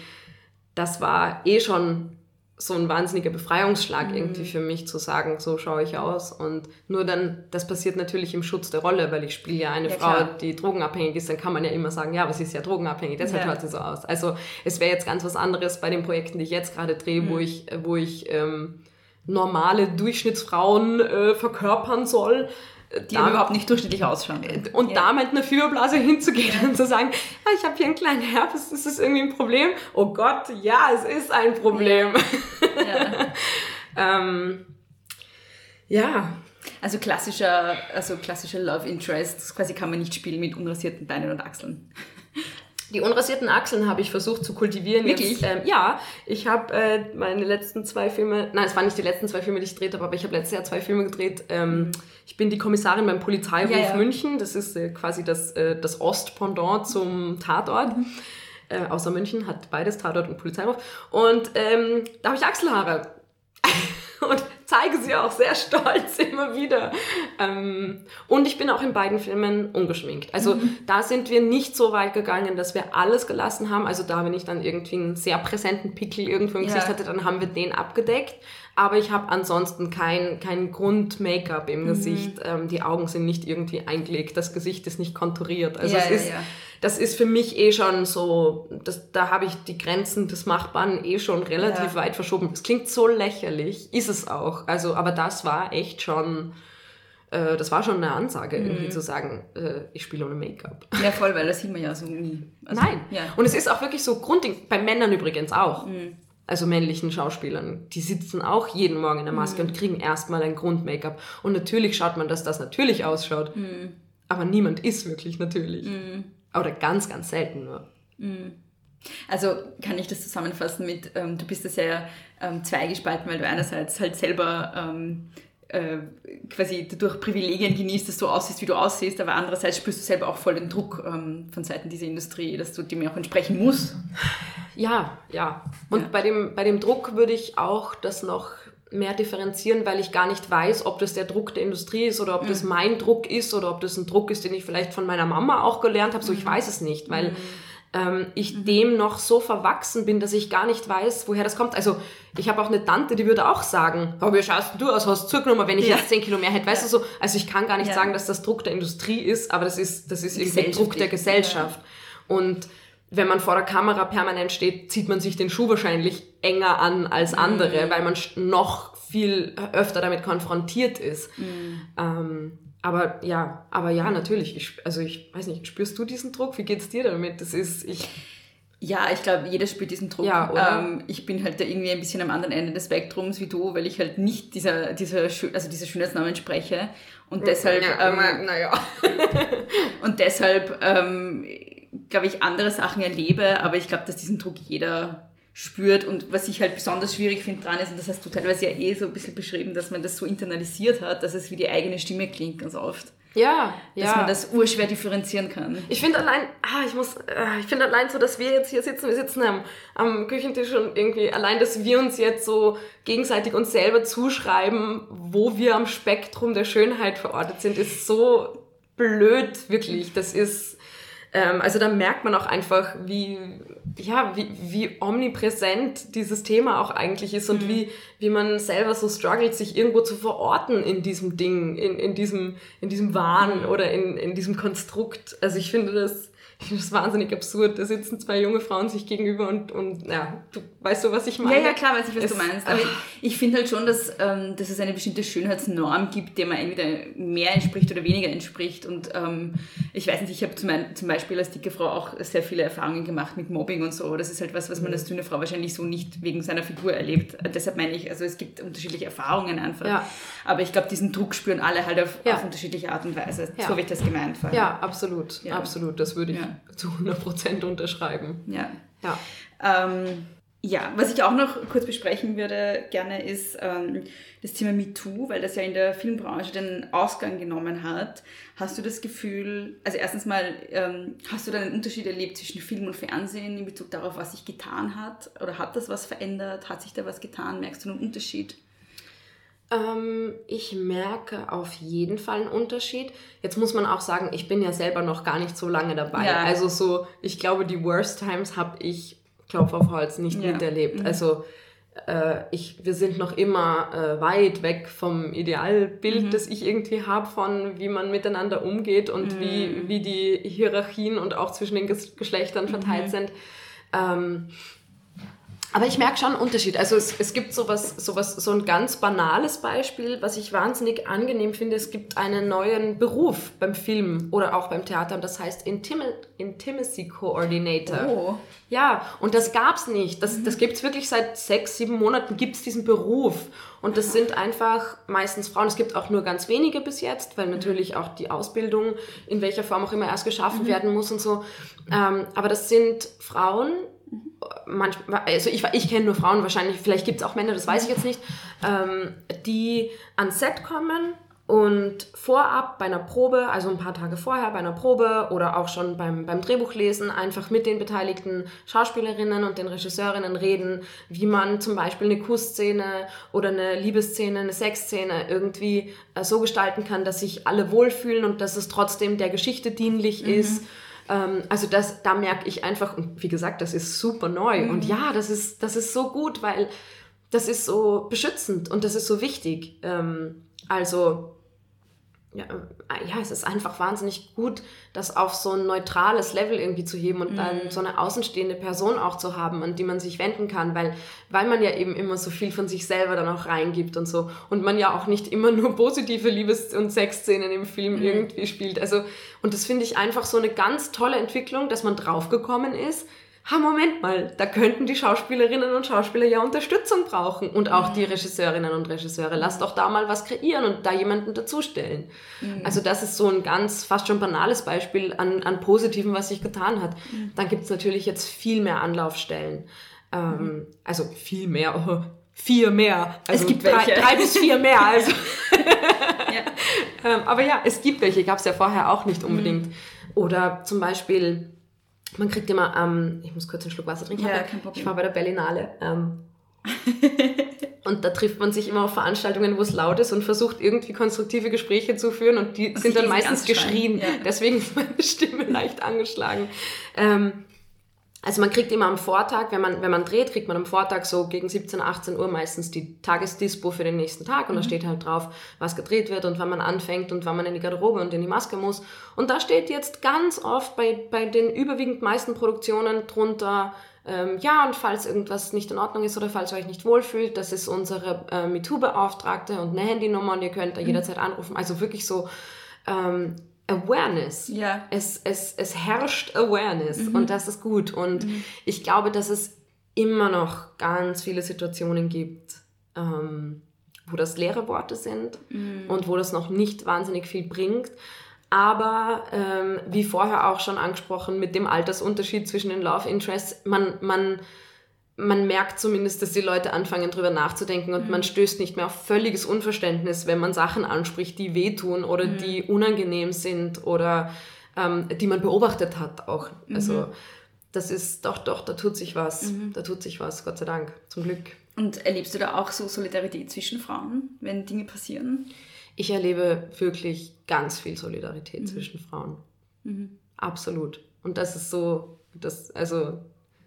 das war eh schon so ein wahnsinniger Befreiungsschlag mhm. irgendwie für mich zu sagen, so schaue ich aus. Und nur dann, das passiert natürlich im Schutz der Rolle, weil ich spiele ja eine ja, Frau, klar. die drogenabhängig ist, dann kann man ja immer sagen, ja, aber sie ist ja drogenabhängig, deshalb ja. hört sie so aus. Also es wäre jetzt ganz was anderes bei den Projekten, die ich jetzt gerade drehe, mhm. wo ich, wo ich ähm, normale Durchschnittsfrauen äh, verkörpern soll die da, überhaupt nicht durchschnittlich ausschauen. Und ja. da mit einer Fieberblase hinzugehen ja. und zu sagen, ah, ich habe hier einen kleinen Herpes, ist das irgendwie ein Problem? Oh Gott, ja, es ist ein Problem. Ja. ähm, ja. Also klassischer, also klassischer Love Interest, quasi kann man nicht spielen mit unrasierten Beinen und Achseln. Die unrasierten Achseln habe ich versucht zu kultivieren. Wirklich? Jetzt, ähm, ja, ich habe äh, meine letzten zwei Filme, nein, es waren nicht die letzten zwei Filme, die ich gedreht habe, aber ich habe letztes Jahr zwei Filme gedreht. Ähm, ich bin die Kommissarin beim Polizeihof ja, ja. München. Das ist äh, quasi das, äh, das Ostpendant zum Tatort. Mhm. Äh, außer München hat beides Tatort und Polizeihof. Und ähm, da habe ich Achselhaare. und zeige sie auch sehr stolz immer wieder. Ähm, und ich bin auch in beiden Filmen ungeschminkt. Also mhm. da sind wir nicht so weit gegangen, dass wir alles gelassen haben. Also da, wenn ich dann irgendwie einen sehr präsenten Pickel irgendwo im ja. Gesicht hatte, dann haben wir den abgedeckt. Aber ich habe ansonsten kein, kein Grund-Make-up im Gesicht. Ähm, die Augen sind nicht irgendwie eingelegt, das Gesicht ist nicht konturiert. Also Ja, es ja, ist, ja. das ist für mich eh schon so, das, da habe ich die Grenzen des Machbaren eh schon relativ weit verschoben. Es klingt so lächerlich, ist es auch. Also, aber das war echt schon, äh, das war schon eine Ansage, Mhm. irgendwie zu sagen, äh, ich spiele ohne Make-up. Ja, voll, weil das sieht man ja so nie. Also, Nein. Ja. Und es ist auch wirklich so Grundding, bei Männern übrigens auch. Mhm. Also männlichen Schauspielern, die sitzen auch jeden Morgen in der Maske Mhm. und kriegen erstmal ein Grund-Make-up. Und natürlich schaut man, dass das natürlich ausschaut. Mhm. Aber niemand ist wirklich natürlich. Oder ganz, ganz selten nur. Also kann ich das zusammenfassen mit, ähm, du bist da sehr ähm, zweigespalten, weil du einerseits halt selber ähm, äh, quasi dadurch Privilegien genießt, dass du aussiehst, wie du aussiehst, aber andererseits spürst du selber auch voll den Druck ähm, von Seiten dieser Industrie, dass du dem auch entsprechen musst. Ja, ja. Und Ja. Bei, dem, bei dem Druck würde ich auch das noch mehr differenzieren, weil ich gar nicht weiß, ob das der Druck der Industrie ist oder ob das mein Druck ist oder ob das ein Druck ist, den ich vielleicht von meiner Mama auch gelernt habe. So, ich weiß es nicht, weil ähm, ich dem noch so verwachsen bin, dass ich gar nicht weiß, woher das kommt. Also ich habe auch eine Tante, die würde auch sagen, oh, wie schaust du aus, hast du zugenommen, wenn ich Ja. jetzt 10 Kilo mehr hätte, weißt du so. Also ich kann gar nicht Ja. sagen, dass das Druck der Industrie ist, aber das ist, das ist irgendwie Druck der. Gesellschaft. Und wenn man vor der Kamera permanent steht, zieht man sich den Schuh wahrscheinlich enger an als andere, weil man noch viel öfter damit konfrontiert ist. Ähm, aber ja, aber ja, natürlich. Ich, also ich weiß nicht, spürst du diesen Druck? Wie geht's dir damit? Das ist, ich, Ja, ich glaube, jeder spürt diesen Druck. Ja? Ähm, ich bin halt da irgendwie ein bisschen am anderen Ende des Spektrums wie du, weil ich halt nicht dieser, dieser, also dieser Schönheitsnamen spreche und deshalb, ähm, naja. und deshalb ähm, glaube ich, andere Sachen erlebe, aber ich glaube, dass diesen Druck jeder spürt und was ich halt besonders schwierig finde dran ist, und das hast du teilweise ja eh so ein bisschen beschrieben, dass man das so internalisiert hat, dass es wie die eigene Stimme klingt ganz oft. Ja, Dass ja. man das urschwer differenzieren kann. Ich finde allein, ah, ich muss, äh, ich finde allein so, dass wir jetzt hier sitzen, wir sitzen am, am Küchentisch und irgendwie allein, dass wir uns jetzt so gegenseitig uns selber zuschreiben, wo wir am Spektrum der Schönheit verortet sind, ist so blöd, wirklich. Das ist, ähm, also da merkt man auch einfach, wie, ja, wie, wie omnipräsent dieses Thema auch eigentlich ist und wie, wie man selber so struggelt, sich irgendwo zu verorten in diesem Ding, in, in diesem, in diesem Wahn oder in, in diesem Konstrukt. Also ich finde das, ich finde das wahnsinnig absurd. Da sitzen zwei junge Frauen sich gegenüber und, und ja, du weißt so, was ich meine. Ja, ja, klar, weiß ich, was Es- du meinst. Aber ich, ich finde halt schon, dass, ähm, dass es eine bestimmte Schönheitsnorm gibt, der man entweder mehr entspricht oder weniger entspricht. Und ähm, ich weiß nicht, ich habe zum, zum Beispiel als dicke Frau auch sehr viele Erfahrungen gemacht mit Mobbing und so. Das ist halt was, was man als dünne Frau wahrscheinlich so nicht wegen seiner Figur erlebt. Deshalb meine ich, also es gibt unterschiedliche Erfahrungen einfach. Ja. Aber ich glaube, diesen Druck spüren alle halt auf, Ja. auf unterschiedliche Art und Weise. Ja. So habe ich das gemeint. Ja, absolut, absolut. Das würde ich Ja. zu 100% unterschreiben. ja. Ja. Ähm, ja, was ich auch noch kurz besprechen würde gerne ist ähm, das Thema MeToo, weil das ja in der Filmbranche den Ausgang genommen hat. Hast du das Gefühl, also erstens mal, ähm, hast du da einen Unterschied erlebt zwischen Film und Fernsehen in Bezug darauf, was sich getan hat? Oder hat das was verändert? Hat sich da was getan? Merkst du einen Unterschied? Ähm, ich merke auf jeden Fall einen Unterschied. Jetzt muss man auch sagen, ich bin ja selber noch gar nicht so lange dabei. Ja. Also so, ich glaube, die Worst Times habe ich, Klopf auf Holz, nicht Ja. miterlebt. Also äh, ich, wir sind noch immer äh, weit weg vom Idealbild, das ich irgendwie habe von, wie man miteinander umgeht und wie, wie die Hierarchien und auch zwischen den Ges Geschlechtern verteilt sind. Ähm, aber ich merke schon einen Unterschied. Also es, es gibt sowas, sowas, so ein ganz banales Beispiel, was ich wahnsinnig angenehm finde. Es gibt einen neuen Beruf beim Film oder auch beim Theater und das heißt Intimi Intimacy Coordinator. Oh. Ja, und das gab's nicht. Das, das gibt's wirklich seit sechs, sieben Monaten gibt's diesen Beruf. Und das sind einfach meistens Frauen. Es gibt auch nur ganz wenige bis jetzt, weil natürlich auch die Ausbildung in welcher Form auch immer erst geschaffen werden muss und so. Ähm, aber das sind Frauen, manchmal, also ich, ich kenne nur Frauen, wahrscheinlich, vielleicht gibt es auch Männer, das weiß ich jetzt nicht, ähm, die ans Set kommen und vorab bei einer Probe, also ein paar Tage vorher bei einer Probe oder auch schon beim, beim Drehbuchlesen, einfach mit den beteiligten Schauspielerinnen und den Regisseurinnen reden, wie man zum Beispiel eine Kussszene oder eine Liebesszene, eine Sexszene irgendwie äh, so gestalten kann, dass sich alle wohlfühlen und dass es trotzdem der Geschichte dienlich ist. Ähm, also das, da merke ich einfach, und wie gesagt, das ist super neu. Und ja, das ist, das ist so gut, weil das ist so beschützend und das ist so wichtig. Ähm, also ja, äh, ja, es ist einfach wahnsinnig gut, das auf so ein neutrales Level irgendwie zu heben und dann Mhm. so eine außenstehende Person auch zu haben, an die man sich wenden kann, weil, weil man ja eben immer so viel von sich selber dann auch reingibt und so und man ja auch nicht immer nur positive Liebes- und Sexszenen im Film Mhm. irgendwie spielt. Also, und das finde ich einfach so eine ganz tolle Entwicklung, dass man draufgekommen ist, ha, Moment mal, da könnten die Schauspielerinnen und Schauspieler ja Unterstützung brauchen und auch die Regisseurinnen und Regisseure. Lasst doch da mal was kreieren und da jemanden dazustellen. Also das ist so ein ganz, fast schon banales Beispiel an, an Positiven, was sich getan hat. Dann gibt es natürlich jetzt viel mehr Anlaufstellen. Ähm, also viel mehr, oh, vier mehr. Also gibt drei, welche. drei bis vier mehr. Also. Ähm, aber ja, es gibt welche, gab es ja vorher auch nicht unbedingt. Oder zum Beispiel, man kriegt immer, ähm, ich muss kurz einen Schluck Wasser trinken. Ja, kein Problem. Ich war bei der Berlinale. Ähm, und da trifft man sich immer auf Veranstaltungen, wo es laut ist und versucht irgendwie konstruktive Gespräche zu führen und die sind sich dann meistens geschrien. ja. Deswegen ist meine Stimme leicht angeschlagen. Ähm, also man kriegt immer am Vortag, wenn man, wenn man dreht, kriegt man am Vortag so gegen 17, 18 Uhr meistens die Tagesdispo für den nächsten Tag und da steht halt drauf, was gedreht wird und wann man anfängt und wann man in die Garderobe und in die Maske muss. Und da steht jetzt ganz oft bei, bei den überwiegend meisten Produktionen drunter, ähm, ja, und falls irgendwas nicht in Ordnung ist oder falls ihr euch nicht wohlfühlt, das ist unsere äh, MeToo-Beauftragte und eine Handynummer und ihr könnt da jederzeit anrufen. Also wirklich so ähm, Awareness. Ja. Es, es, es herrscht Awareness und das ist gut. Und ich glaube, dass es immer noch ganz viele Situationen gibt, ähm, wo das leere Worte sind und wo das noch nicht wahnsinnig viel bringt. Aber ähm, wie vorher auch schon angesprochen, mit dem Altersunterschied zwischen den Love Interests, man, man, man merkt zumindest, dass die Leute anfangen drüber nachzudenken und man stößt nicht mehr auf völliges Unverständnis, wenn man Sachen anspricht, die wehtun oder die unangenehm sind oder ähm, die man beobachtet hat auch. Also das ist doch, doch, da tut sich was. Da tut sich was, Gott sei Dank, zum Glück. Und erlebst du da auch so Solidarität zwischen Frauen, wenn Dinge passieren? Ich erlebe wirklich ganz viel Solidarität zwischen Frauen. Absolut. Und das ist so, das, also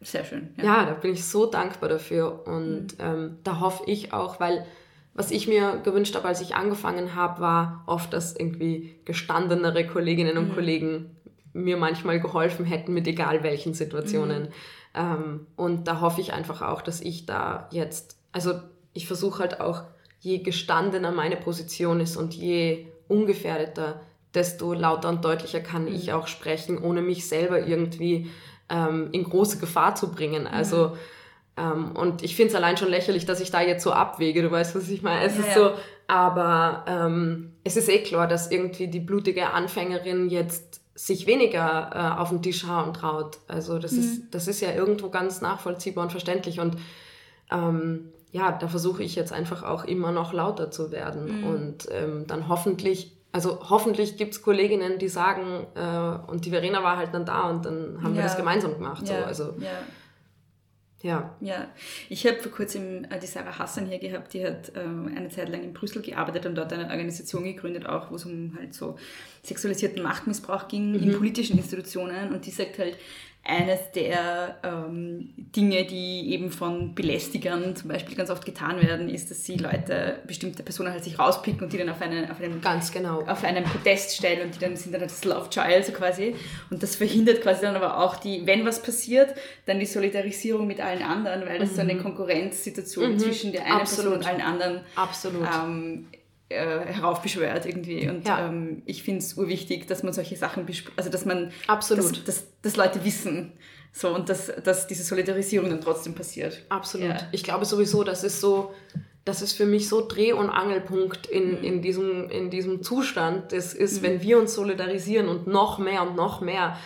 Sehr schön. ja, da bin ich so dankbar dafür. Und ähm, da hoffe ich auch, weil was ich mir gewünscht habe, als ich angefangen habe, war oft, dass irgendwie gestandenere Kolleginnen und Kollegen mir manchmal geholfen hätten mit egal welchen Situationen. Ähm, und da hoffe ich einfach auch, dass ich da jetzt, also ich versuche halt auch, je gestandener meine Position ist und je ungefährdeter, desto lauter und deutlicher kann ich auch sprechen, ohne mich selber irgendwie ähm, in große Gefahr zu bringen. Also ähm, und ich finde es allein schon lächerlich, dass ich da jetzt so abwege. Du weißt, was ich meine. Es Ja, ist ja. so, aber ähm, es ist eh klar, dass irgendwie die blutige Anfängerin jetzt sich weniger äh, auf den Tisch hauen traut. Also das ist das ist ja irgendwo ganz nachvollziehbar und verständlich und ähm, ja, da versuche ich jetzt einfach auch immer noch lauter zu werden und ähm, dann hoffentlich, also hoffentlich gibt es Kolleginnen, die sagen, äh, und die Verena war halt dann da und dann haben wir Ja. das gemeinsam gemacht. So. Ja, Also ja. ja. Ja, ich habe vor kurzem äh, die Sarah Hassan hier gehabt, die hat ähm, eine Zeit lang in Brüssel gearbeitet und dort eine Organisation gegründet, auch wo es um halt so sexualisierten Machtmissbrauch ging in politischen Institutionen und die sagt halt, eines der ähm, Dinge, die eben von Belästigern zum Beispiel ganz oft getan werden, ist, dass sie Leute, bestimmte Personen halt sich rauspicken und die dann auf, einen, auf einem Ganz genau. auf einen Podest stellen und die dann sind dann das Love Child so quasi. Und das verhindert quasi dann aber auch die, wenn was passiert, dann die Solidarisierung mit allen anderen, weil das so eine Konkurrenzsituation zwischen der einen Person Mhm. Absolut. und allen anderen Absolut. ähm, äh, heraufbeschwört irgendwie. Und Ja. ähm, ich finde es urwichtig, dass man solche Sachen bespricht, also dass man, Absolut. Dass, dass, dass Leute wissen, so und dass, dass diese Solidarisierung dann trotzdem passiert. Absolut. Ja. Ich glaube sowieso, das ist so, das ist für mich so Dreh- und Angelpunkt in, in, diesem, in diesem Zustand. Das ist, wenn wir uns solidarisieren und noch mehr und noch mehr,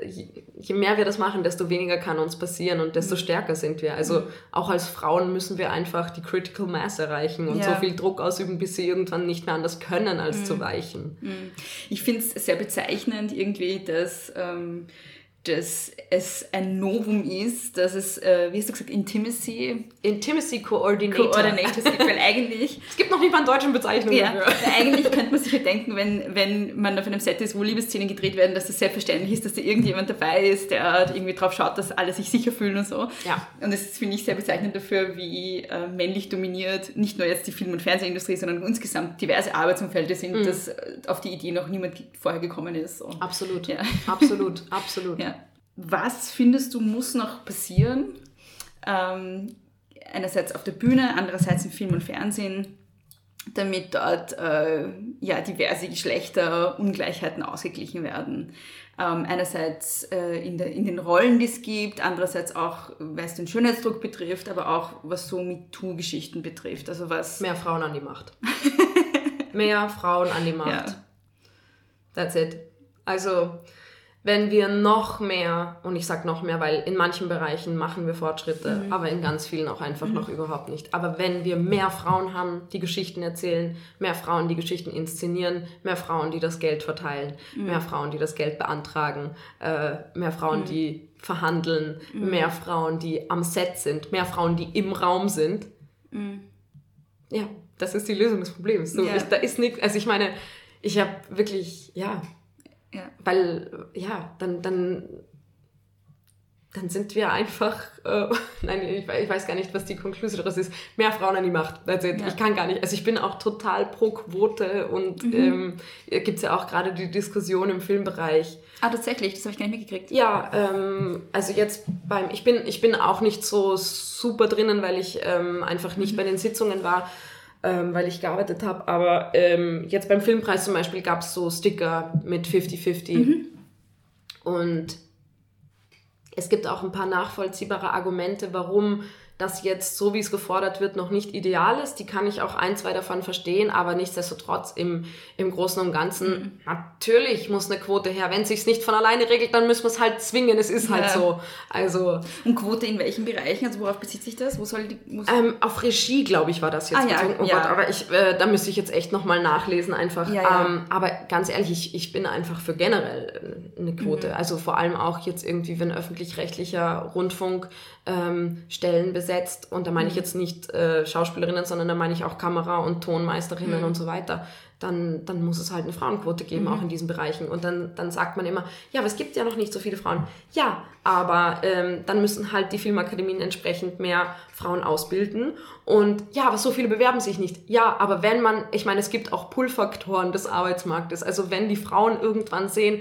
äh, je, je mehr wir das machen, desto weniger kann uns passieren und desto stärker sind wir. Also auch als Frauen müssen wir einfach die Critical Mass erreichen und Ja. so viel Druck ausüben, bis sie irgendwann nicht mehr anders können, als zu weichen. Ich finde es sehr bezeichnend irgendwie, dass ähm, dass es ein Novum ist, dass es, äh, wie hast du gesagt, Intimacy Intimacy Coordinator. Coordinators gibt, weil eigentlich Es gibt noch nicht mal eine deutsche Bezeichnung Ja, dafür. eigentlich könnte man sich ja denken, wenn, wenn man auf einem Set ist, wo Liebesszenen gedreht werden, dass das selbstverständlich ist, dass da irgendjemand dabei ist, der irgendwie drauf schaut, dass alle sich sicher fühlen und so. Ja. Und das ist, finde ich, sehr bezeichnend dafür, wie äh, männlich dominiert nicht nur jetzt die Film- und Fernsehindustrie, sondern insgesamt diverse Arbeitsumfelder sind, dass äh, auf die Idee noch niemand vorher gekommen ist. So. Absolut. Ja. Absolut. Absolut. Ja. Was findest du, muss noch passieren? Ähm, einerseits auf der Bühne, andererseits im Film und Fernsehen, damit dort äh, ja, diverse Geschlechterungleichheiten ausgeglichen werden. Ähm, einerseits äh, in, der, in den Rollen, die es gibt, andererseits auch, was den Schönheitsdruck betrifft, aber auch was so MeToo-Geschichten betrifft. Also was Mehr Frauen an die Macht. Mehr Frauen an die Macht. Ja. That's it. Also, wenn wir noch mehr, und ich sage noch mehr, weil in manchen Bereichen machen wir Fortschritte, aber in ganz vielen auch einfach noch überhaupt nicht. Aber wenn wir mehr Frauen haben, die Geschichten erzählen, mehr Frauen, die Geschichten inszenieren, mehr Frauen, die das Geld verteilen, mehr Frauen, die das Geld beantragen, äh, mehr Frauen, die verhandeln, mehr Frauen, die am Set sind, mehr Frauen, die im Raum sind, ja, das ist die Lösung des Problems. So, Ja. ich, da ist nichts, also ich meine, ich habe wirklich, ja, Ja. weil, ja, dann, dann, dann sind wir einfach, äh, nein, ich, ich weiß gar nicht, was die Konklusion daraus ist, mehr Frauen an die Macht. It. Ja. Ich kann gar nicht, also ich bin auch total pro Quote und Mhm. ähm, gibt es ja auch gerade die Diskussion im Filmbereich, Ah, tatsächlich, das habe ich gar nicht mitgekriegt. ja, ähm, also jetzt beim, ich bin, ich bin auch nicht so super drinnen, weil ich ähm, einfach nicht bei den Sitzungen war, ähm, weil ich gearbeitet habe. Aber ähm, jetzt beim Filmpreis zum Beispiel gab es so Sticker mit 50-50. Und es gibt auch ein paar nachvollziehbare Argumente, warum das jetzt, so wie es gefordert wird, noch nicht ideal ist. Die kann ich auch ein, zwei davon verstehen, aber nichtsdestotrotz im, im Großen und Ganzen, natürlich muss eine Quote her. Wenn es sich nicht von alleine regelt, dann müssen wir es halt zwingen. Es ist halt Ja. so. Also Und Quote in welchen Bereichen? Also worauf bezieht sich das? Wo soll die... Ähm, auf Regie, glaube ich, war das jetzt Ah, ja. Oh ja. Gott, aber ich, äh, da müsste ich jetzt echt nochmal nachlesen einfach. Ja, ja. Ähm, aber ganz ehrlich, ich, ich bin einfach für generell äh, eine Quote. Mhm. Also vor allem auch jetzt irgendwie, wenn öffentlich-rechtlicher Rundfunk ähm, Stellen besetzt. Und da meine Mhm. ich jetzt nicht äh, Schauspielerinnen, sondern da meine ich auch Kamera- und Tonmeisterinnen Mhm. und so weiter. Dann, dann muss es halt eine Frauenquote geben, auch in diesen Bereichen. Und dann, dann sagt man immer, ja, aber es gibt ja noch nicht so viele Frauen. Ja, aber ähm, dann müssen halt die Filmakademien entsprechend mehr Frauen ausbilden. Und ja, aber so viele bewerben sich nicht. Ja, aber wenn man, ich meine, es gibt auch Pull-Faktoren des Arbeitsmarktes. Also wenn die Frauen irgendwann sehen,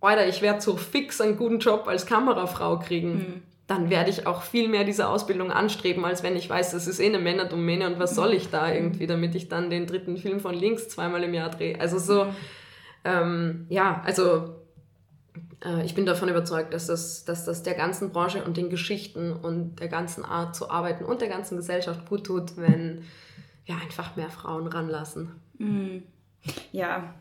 Alter, ich werde so fix einen guten Job als Kamerafrau kriegen, dann werde ich auch viel mehr diese Ausbildung anstreben, als wenn ich weiß, das ist eh eine Männerdomäne und was soll ich da irgendwie, damit ich dann den dritten Film von links zweimal im Jahr drehe. Also so, ähm, ja, also äh, ich bin davon überzeugt, dass das, dass das der ganzen Branche und den Geschichten und der ganzen Art zu arbeiten und der ganzen Gesellschaft gut tut, wenn wir einfach mehr Frauen ranlassen. Ja,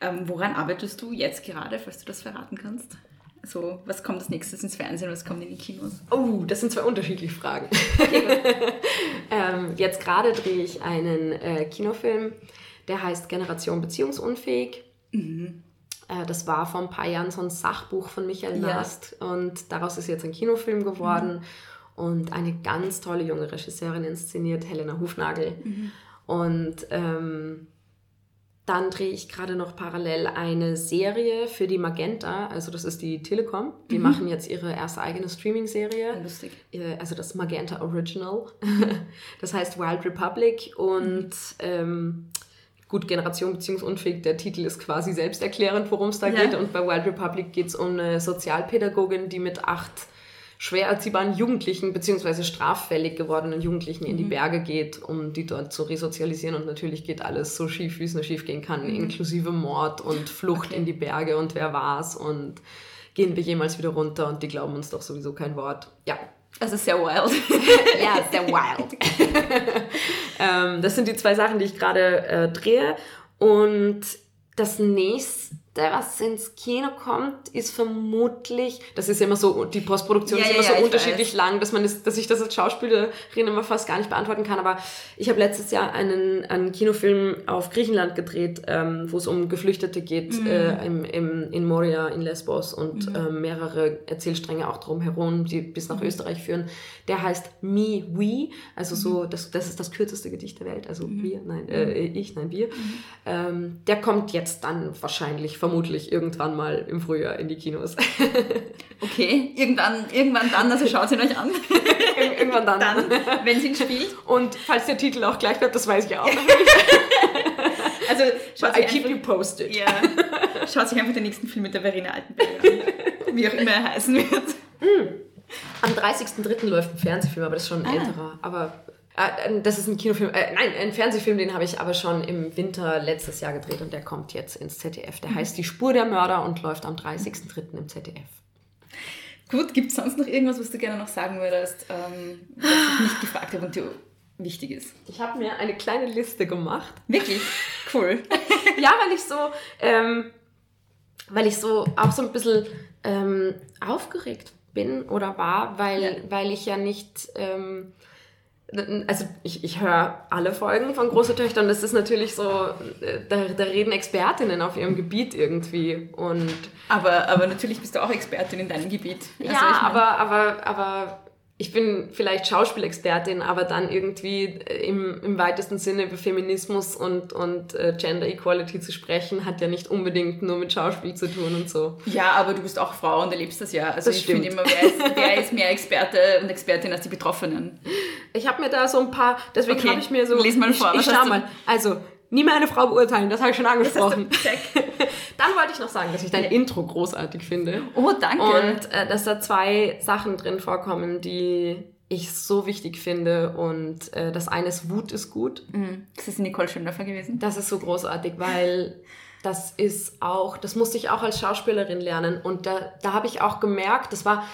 ähm, woran arbeitest du jetzt gerade, falls du das verraten kannst? Also, was kommt als nächstes ins Fernsehen, was kommt in die Kinos? Oh, das sind zwei unterschiedliche Fragen. ähm, jetzt gerade drehe ich einen äh, Kinofilm, der heißt Generation Beziehungsunfähig. Äh, das war vor ein paar Jahren so ein Sachbuch von Michael Ja. Nast und daraus ist jetzt ein Kinofilm geworden und eine ganz tolle junge Regisseurin inszeniert, Helena Hufnagel. Und ähm, dann drehe ich gerade noch parallel eine Serie für die Magenta, also das ist die Telekom. Die machen jetzt ihre erste eigene Streaming-Serie. Lustig. Äh, Also das Magenta Original. Das heißt Wild Republic und ähm, gut, Generation beziehungsunfähig, der Titel ist quasi selbsterklärend, worum es da Ja. geht. Und bei Wild Republic geht es um eine Sozialpädagogin, die mit acht schwer erziehbaren Jugendlichen beziehungsweise straffällig gewordenen Jugendlichen in die Berge geht, um die dort zu resozialisieren. Und natürlich geht alles so schief, wie es nur schief gehen kann, inklusive Mord und Flucht in die Berge und wer war's und gehen wir jemals wieder runter und die glauben uns doch sowieso kein Wort. Ja, Also sehr wild. ja, sehr wild. ähm, das sind die zwei Sachen, die ich gerade äh, drehe. Und das nächste was ins Kino kommt, ist vermutlich, das ist immer so, die Postproduktion Ja, ist ja, immer ja, so ich unterschiedlich weiß. lang, dass man das, dass ich das als Schauspielerin immer fast gar nicht beantworten kann. Aber ich habe letztes Jahr einen, einen Kinofilm auf Griechenland gedreht, ähm, wo es um Geflüchtete geht, Mhm. äh, im, im, in Moria, in Lesbos und ähm, mehrere Erzählstränge auch drumherum, die bis Mhm. nach Österreich führen. Der heißt Me, We, also so, das, das ist das kürzeste Gedicht der Welt, also wir, nein, äh, ich, nein, wir. Ähm, der kommt jetzt dann wahrscheinlich, vermutlich irgendwann mal im Frühjahr in die Kinos. Okay, irgendwann, irgendwann dann, also schaut ihn euch an, Ir- irgendwann dann. dann, wenn sie ihn spielt. Und falls der Titel auch gleich bleibt, das weiß ich auch. Also schaut I keep you einfach, posted. ja, schaut sich einfach den nächsten Film mit der Verena Altenberger an. Wie auch immer er heißen wird. Am 30.03. läuft ein Fernsehfilm, aber das ist schon ein älterer. Aber das ist ein Kinofilm, äh, nein, ein Fernsehfilm, den habe ich aber schon im Winter letztes Jahr gedreht und der kommt jetzt ins ZDF. Der heißt Die Spur der Mörder und läuft am 30.03. im ZDF. Gut, gibt es sonst noch irgendwas, was du gerne noch sagen würdest, ähm, was ich nicht gefragt habe und dir wichtig ist? Ich habe mir eine kleine Liste gemacht. Wirklich? Cool. ja, weil ich so, ähm, weil ich so auch so ein bisschen ähm, aufgeregt bin oder war, weil, Ja. weil ich ja nicht, ähm, also ich, ich höre alle Folgen von Große Töchter und das ist natürlich so, äh, da, da reden Expertinnen auf ihrem Gebiet irgendwie und Aber, aber natürlich bist du auch Expertin in deinem Gebiet. Also ja, ich mein- aber, aber, aber ich bin vielleicht Schauspielexpertin, aber dann irgendwie äh, im, im weitesten Sinne über Feminismus und, und äh, Gender Equality zu sprechen, hat ja nicht unbedingt nur mit Schauspiel zu tun und so. Ja, aber du bist auch Frau und erlebst das ja. Also Das ich finde immer, wer ist, wer ist mehr Experte und Expertin als die Betroffenen? Ich habe mir da so ein paar, deswegen Okay, habe ich mir so. lies mal vor, Ich, ich schau mal. Also, nie mehr eine Frau beurteilen, das habe ich schon angesprochen. Dann wollte ich noch sagen, dass ich dein Intro großartig finde. Oh, danke. Und äh, dass da zwei Sachen drin vorkommen, die ich so wichtig finde. Und äh, das eine ist Wut ist gut. Mhm. Das ist Nicole Schöndorfer gewesen. Das ist so großartig, weil das ist auch, das musste ich auch als Schauspielerin lernen. Und da, da habe ich auch gemerkt, das war,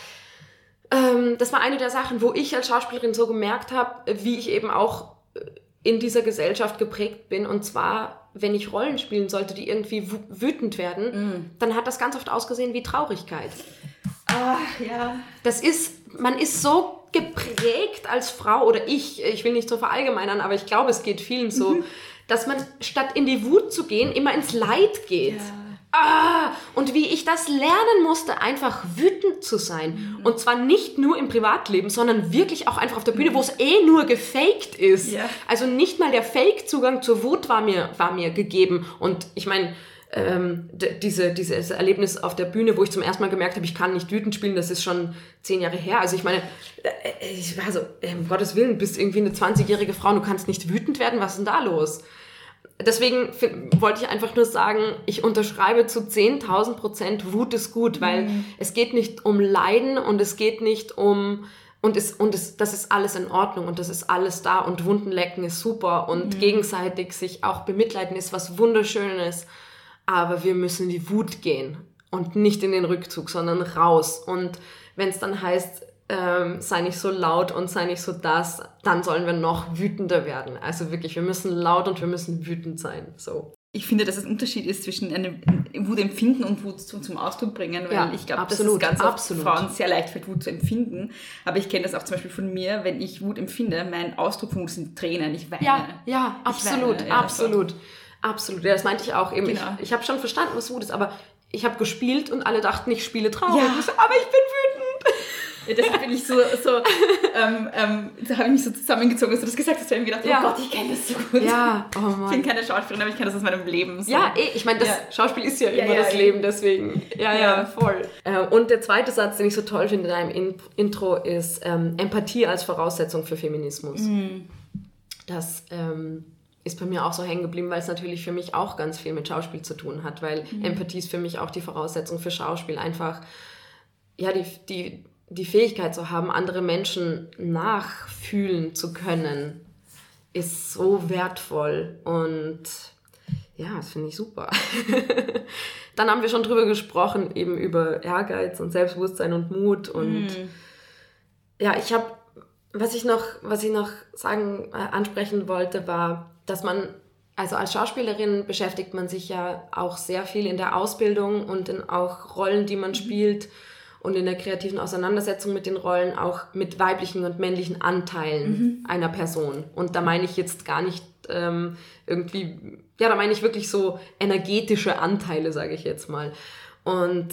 ähm, das war eine der Sachen, wo ich als Schauspielerin so gemerkt habe, wie ich eben auch äh, in dieser Gesellschaft geprägt bin. Und zwar, wenn ich Rollen spielen sollte, die irgendwie wü- wütend werden, dann hat das ganz oft ausgesehen wie Traurigkeit. Ach, ja. Das ist, man ist so geprägt als Frau oder ich, ich will nicht so verallgemeinern, aber ich glaube, es geht vielen so, dass man statt in die Wut zu gehen, immer ins Leid geht. Ah, und wie ich das lernen musste, einfach wütend zu sein. Und zwar nicht nur im Privatleben, sondern wirklich auch einfach auf der Bühne, wo es eh nur gefaked ist. Ja. Also nicht mal der Fake-Zugang zur Wut war mir, war mir gegeben. Und ich meine, ähm, diese, dieses Erlebnis auf der Bühne, wo ich zum ersten Mal gemerkt habe, ich kann nicht wütend spielen, das ist schon zehn Jahre her. Also ich meine, äh, ich war so, um Gottes Willen, bist irgendwie eine 20-jährige Frau, du kannst nicht wütend werden, was ist denn da los? Deswegen wollte ich einfach nur sagen, ich unterschreibe zu 10.000 Prozent, Wut ist gut, weil es geht nicht um Leiden und es geht nicht um, und, es, und es, das ist alles in Ordnung und das ist alles da und Wunden lecken ist super und gegenseitig sich auch bemitleiden ist was Wunderschönes. Aber wir müssen in die Wut gehen und nicht in den Rückzug, sondern raus. Und wenn es dann heißt, ähm, sei nicht so laut und sei nicht so das, dann sollen wir noch wütender werden. Also wirklich, wir müssen laut und wir müssen wütend sein. So. Ich finde, dass es ein Unterschied ist zwischen einem Wut empfinden und Wut zum, zum Ausdruck bringen, weil Ja, ich glaube, dass es ganz oft absolut. Frauen sehr leicht fällt, Wut zu empfinden. Aber ich kenne das auch zum Beispiel von mir, wenn ich Wut empfinde, mein Ausdruck von Wut sind Tränen, ich weine. Ja, ja, absolut, weine, ja, absolut, absolut. Ja, das meinte ich auch eben. Genau. Ich, ich habe schon verstanden, was Wut ist, aber ich habe gespielt und alle dachten, ich spiele traurig. Ja. Aber ich bin wütend. Ja, deshalb bin ich so, so ähm, ähm, da habe ich mich so zusammengezogen, als du das gesagt hast, habe ich mir gedacht, Ja. oh Gott, ich kenne das so gut. Ja, oh Ich bin Mann. keine Schauspielerin, aber ich kenne das aus meinem Leben. So. Ja, eh, ich meine, das Ja. Schauspiel ist ja, immer das eben. Leben, deswegen. Ja, ja, voll. Äh, und der zweite Satz, den ich so toll finde in deinem In Intro, ist ähm, Empathie als Voraussetzung für Feminismus. Das ähm, ist bei mir auch so hängen geblieben, weil es natürlich für mich auch ganz viel mit Schauspiel zu tun hat, weil Empathie ist für mich auch die Voraussetzung für Schauspiel. Einfach, ja, die, die, die Fähigkeit zu haben, andere Menschen nachfühlen zu können, ist so wertvoll und ja, das finde ich super. Dann haben wir schon drüber gesprochen, eben über Ehrgeiz und Selbstbewusstsein und Mut und ja, ich habe, was ich noch, was ich noch sagen, äh, ansprechen wollte, war, dass man also als Schauspielerin beschäftigt man sich ja auch sehr viel in der Ausbildung und in auch Rollen, die man spielt und in der kreativen Auseinandersetzung mit den Rollen auch mit weiblichen und männlichen Anteilen einer Person. Und da meine ich jetzt gar nicht ähm, irgendwie, ja, da meine ich wirklich so energetische Anteile, sage ich jetzt mal. Und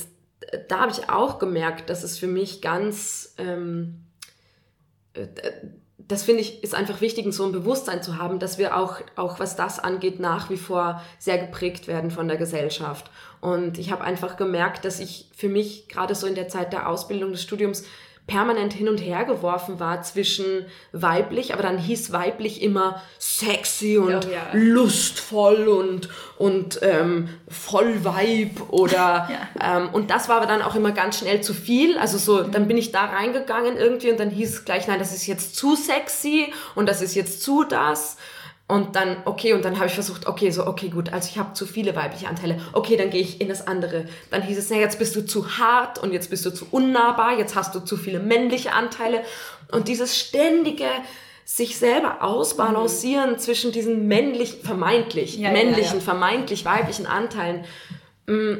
da habe ich auch gemerkt, dass es für mich ganz, ähm, äh, das finde ich, ist einfach wichtig, so ein Bewusstsein zu haben, dass wir auch, auch was das angeht, nach wie vor sehr geprägt werden von der Gesellschaft. Und ich habe einfach gemerkt, dass ich für mich gerade so in der Zeit der Ausbildung des Studiums permanent hin und her geworfen war zwischen weiblich, aber dann hieß weiblich immer sexy und Oh ja. lustvoll und, und ähm, voll Vibe oder ähm, und das war aber dann auch immer ganz schnell zu viel. Also so, dann bin ich da reingegangen irgendwie und dann hieß es gleich, nein, das ist jetzt zu sexy und das ist jetzt zu das. Und dann, okay, und dann habe ich versucht, okay, so, okay, gut, also ich habe zu viele weibliche Anteile. Okay, dann gehe ich in das andere. Dann hieß es, na, jetzt bist du zu hart und jetzt bist du zu unnahbar, jetzt hast du zu viele männliche Anteile. Und dieses ständige sich selber ausbalancieren zwischen diesen männlich, vermeintlich, Ja, ja, männlichen, ja. vermeintlich weiblichen Anteilen, mm,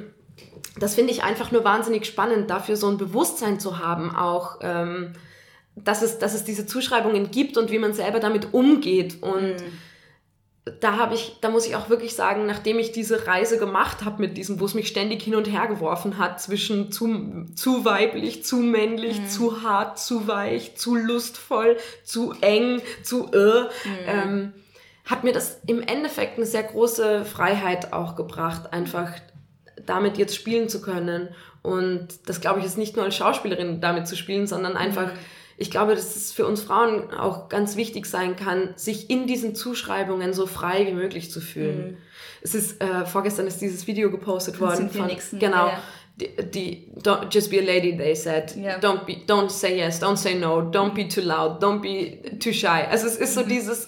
das finde ich einfach nur wahnsinnig spannend, dafür so ein Bewusstsein zu haben, auch, ähm, dass, es, dass es diese Zuschreibungen gibt und wie man selber damit umgeht. Und da habe ich, da muss ich auch wirklich sagen, nachdem ich diese Reise gemacht habe mit diesem, wo es mich ständig hin und her geworfen hat, zwischen zu, zu weiblich, zu männlich, zu hart, zu weich, zu lustvoll, zu eng, zu äh, ähm, hat mir das im Endeffekt eine sehr große Freiheit auch gebracht, einfach damit jetzt spielen zu können. Und das glaube ich ist nicht nur als Schauspielerin damit zu spielen, sondern einfach, ich glaube, dass es für uns Frauen auch ganz wichtig sein kann, sich in diesen Zuschreibungen so frei wie möglich zu fühlen. Es ist, äh, vorgestern ist dieses Video gepostet worden von, genau, ja, die, die don't, just be a lady, they said. Ja. Don't be, don't say yes, don't say no, don't be too loud, don't be too shy. Also es ist so dieses,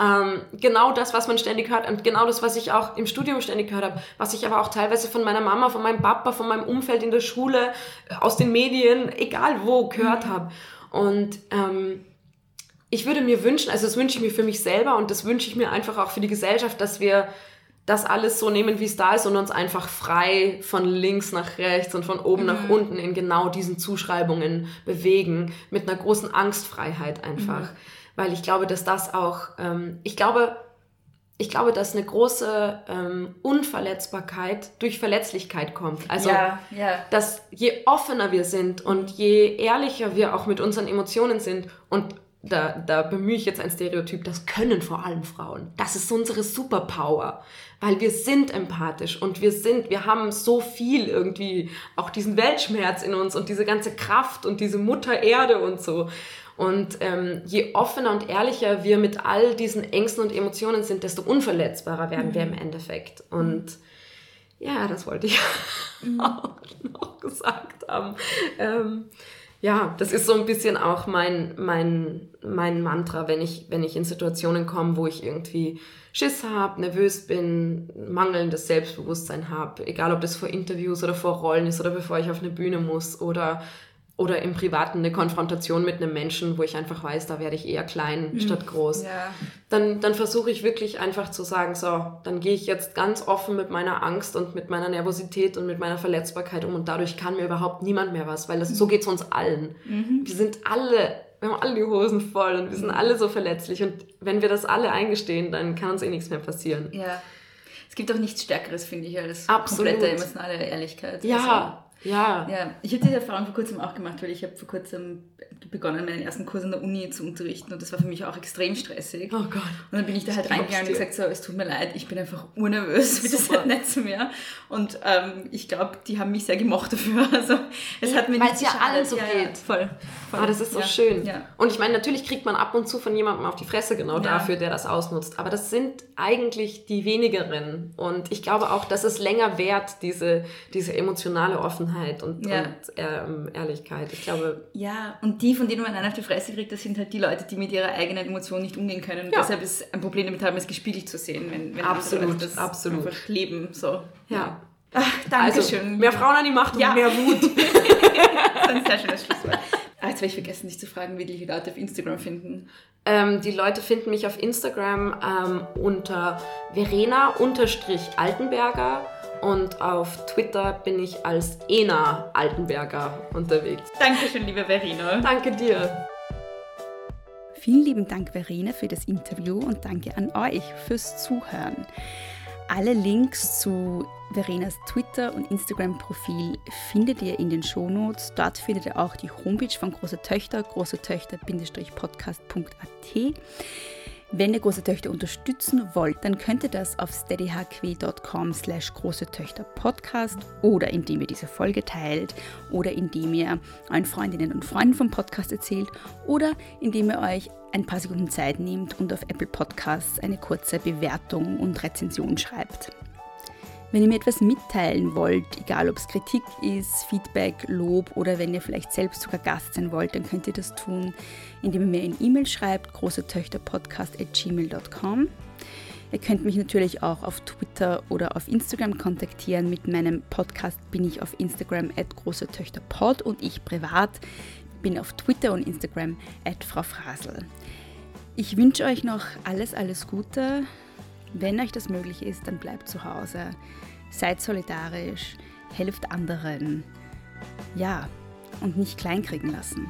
ähm, genau das, was man ständig hört und genau das, was ich auch im Studium ständig gehört habe, was ich aber auch teilweise von meiner Mama, von meinem Papa, von meinem Umfeld in der Schule, äh, aus den Medien, egal wo, gehört habe. Und ähm, ich würde mir wünschen, also das wünsche ich mir für mich selber und das wünsche ich mir einfach auch für die Gesellschaft, dass wir das alles so nehmen, wie es da ist und uns einfach frei von links nach rechts und von oben nach unten in genau diesen Zuschreibungen bewegen, mit einer großen Angstfreiheit einfach. Weil ich glaube, dass das auch, ähm, ich glaube, ich glaube, dass eine große ähm, Unverletzbarkeit durch Verletzlichkeit kommt. Also ja, ja. dass je offener wir sind und je ehrlicher wir auch mit unseren Emotionen sind und da, da bemühe ich jetzt ein Stereotyp, das können vor allem Frauen. Das ist unsere Superpower, weil wir sind empathisch und wir sind, wir haben so viel irgendwie, auch diesen Weltschmerz in uns und diese ganze Kraft und diese Mutter Erde und so. Und ähm, je offener und ehrlicher wir mit all diesen Ängsten und Emotionen sind, desto unverletzbarer werden wir im Endeffekt. Und ja, das wollte ich auch noch gesagt haben. Ähm, ja, das ist so ein bisschen auch mein, mein, mein Mantra, wenn ich, wenn ich in Situationen komme, wo ich irgendwie Schiss habe, nervös bin, mangelndes Selbstbewusstsein habe, egal ob das vor Interviews oder vor Rollen ist oder bevor ich auf eine Bühne muss oder, oder im Privaten eine Konfrontation mit einem Menschen, wo ich einfach weiß, da werde ich eher klein statt groß Ja. dann, dann versuche ich wirklich einfach zu sagen, so, dann gehe ich jetzt ganz offen mit meiner Angst und mit meiner Nervosität und mit meiner Verletzbarkeit um und dadurch kann mir überhaupt niemand mehr was, weil das, so geht es uns allen. Wir sind alle, wir haben alle die Hosen voll und wir sind alle so verletzlich und wenn wir das alle eingestehen, dann kann uns eh nichts mehr passieren. Ja. Es gibt auch nichts Stärkeres, finde ich, als Absolut. komplette emotionale Ehrlichkeit. Ja, ja. Also, ja. Ich habe diese Erfahrung vor kurzem auch gemacht, weil ich habe vor kurzem begonnen, meinen ersten Kurs an der Uni zu unterrichten und das war für mich auch extrem stressig. Oh Gott. Und dann bin ich da halt Ich reingegangen und gesagt, so, es tut mir leid, ich bin einfach urnervös, bitte seid nett zu mir. Und ähm, ich glaube, die haben mich sehr gemocht dafür. Also es hat mir Weil nicht es ja allen so ja, Ja, geht. voll, voll. Ah, das ist so ja. schön. Ja. Und ich meine, natürlich kriegt man ab und zu von jemandem auf die Fresse genau dafür, der das ausnutzt. Aber das sind eigentlich die wenigeren. Und ich glaube auch, dass es länger währt, diese, diese emotionale Offenheit und, Ja. und ähm, Ehrlichkeit. Ich glaube, Ja, und die, von denen man einen auf die Fresse kriegt, das sind halt die Leute, die mit ihrer eigenen Emotion nicht umgehen können und Ja. deshalb ist ein Problem damit haben, es gespiegelt zu sehen, wenn, wenn Absolut, Leute das absolut. einfach leben. So. ja. Ach, Also, Dankeschön. mehr Frauen an die Macht Ja. und mehr Wut. Das ist ein sehr schönes Schlusswort. Ah, jetzt habe ich vergessen, dich zu fragen, wie die Leute auf Instagram finden. Ähm, die Leute finden mich auf Instagram ähm, unter Verena-Altenberger und auf Twitter bin ich als Ena Altenberger unterwegs. Dankeschön, liebe Verena. Danke dir. Vielen lieben Dank, Verena, für das Interview und danke an euch fürs Zuhören. Alle Links zu Verenas Twitter- und Instagram-Profil findet ihr in den Shownotes. Dort findet ihr auch die Homepage von Große Töchter, großetöchter-podcast.at. Wenn ihr große Töchter unterstützen wollt, dann könnt ihr das auf steadyhq.com slash große Töchter Podcast oder indem ihr diese Folge teilt oder indem ihr euren Freundinnen und Freunden vom Podcast erzählt oder indem ihr euch ein paar Sekunden Zeit nehmt und auf Apple Podcasts eine kurze Bewertung und Rezension schreibt. Wenn ihr mir etwas mitteilen wollt, egal ob es Kritik ist, Feedback, Lob oder wenn ihr vielleicht selbst sogar Gast sein wollt, dann könnt ihr das tun, indem ihr mir eine E-Mail schreibt, großetöchterpodcast.gmail.com. Ihr könnt mich natürlich auch auf Twitter oder auf Instagram kontaktieren. Mit meinem Podcast bin ich auf Instagram at großetöchterpod und ich privat bin auf Twitter und Instagram at Frau Frasel. Ich wünsche euch noch alles, alles Gute. Wenn euch das möglich ist, dann bleibt zu Hause. Seid solidarisch, helft anderen. Ja, und nicht kleinkriegen lassen.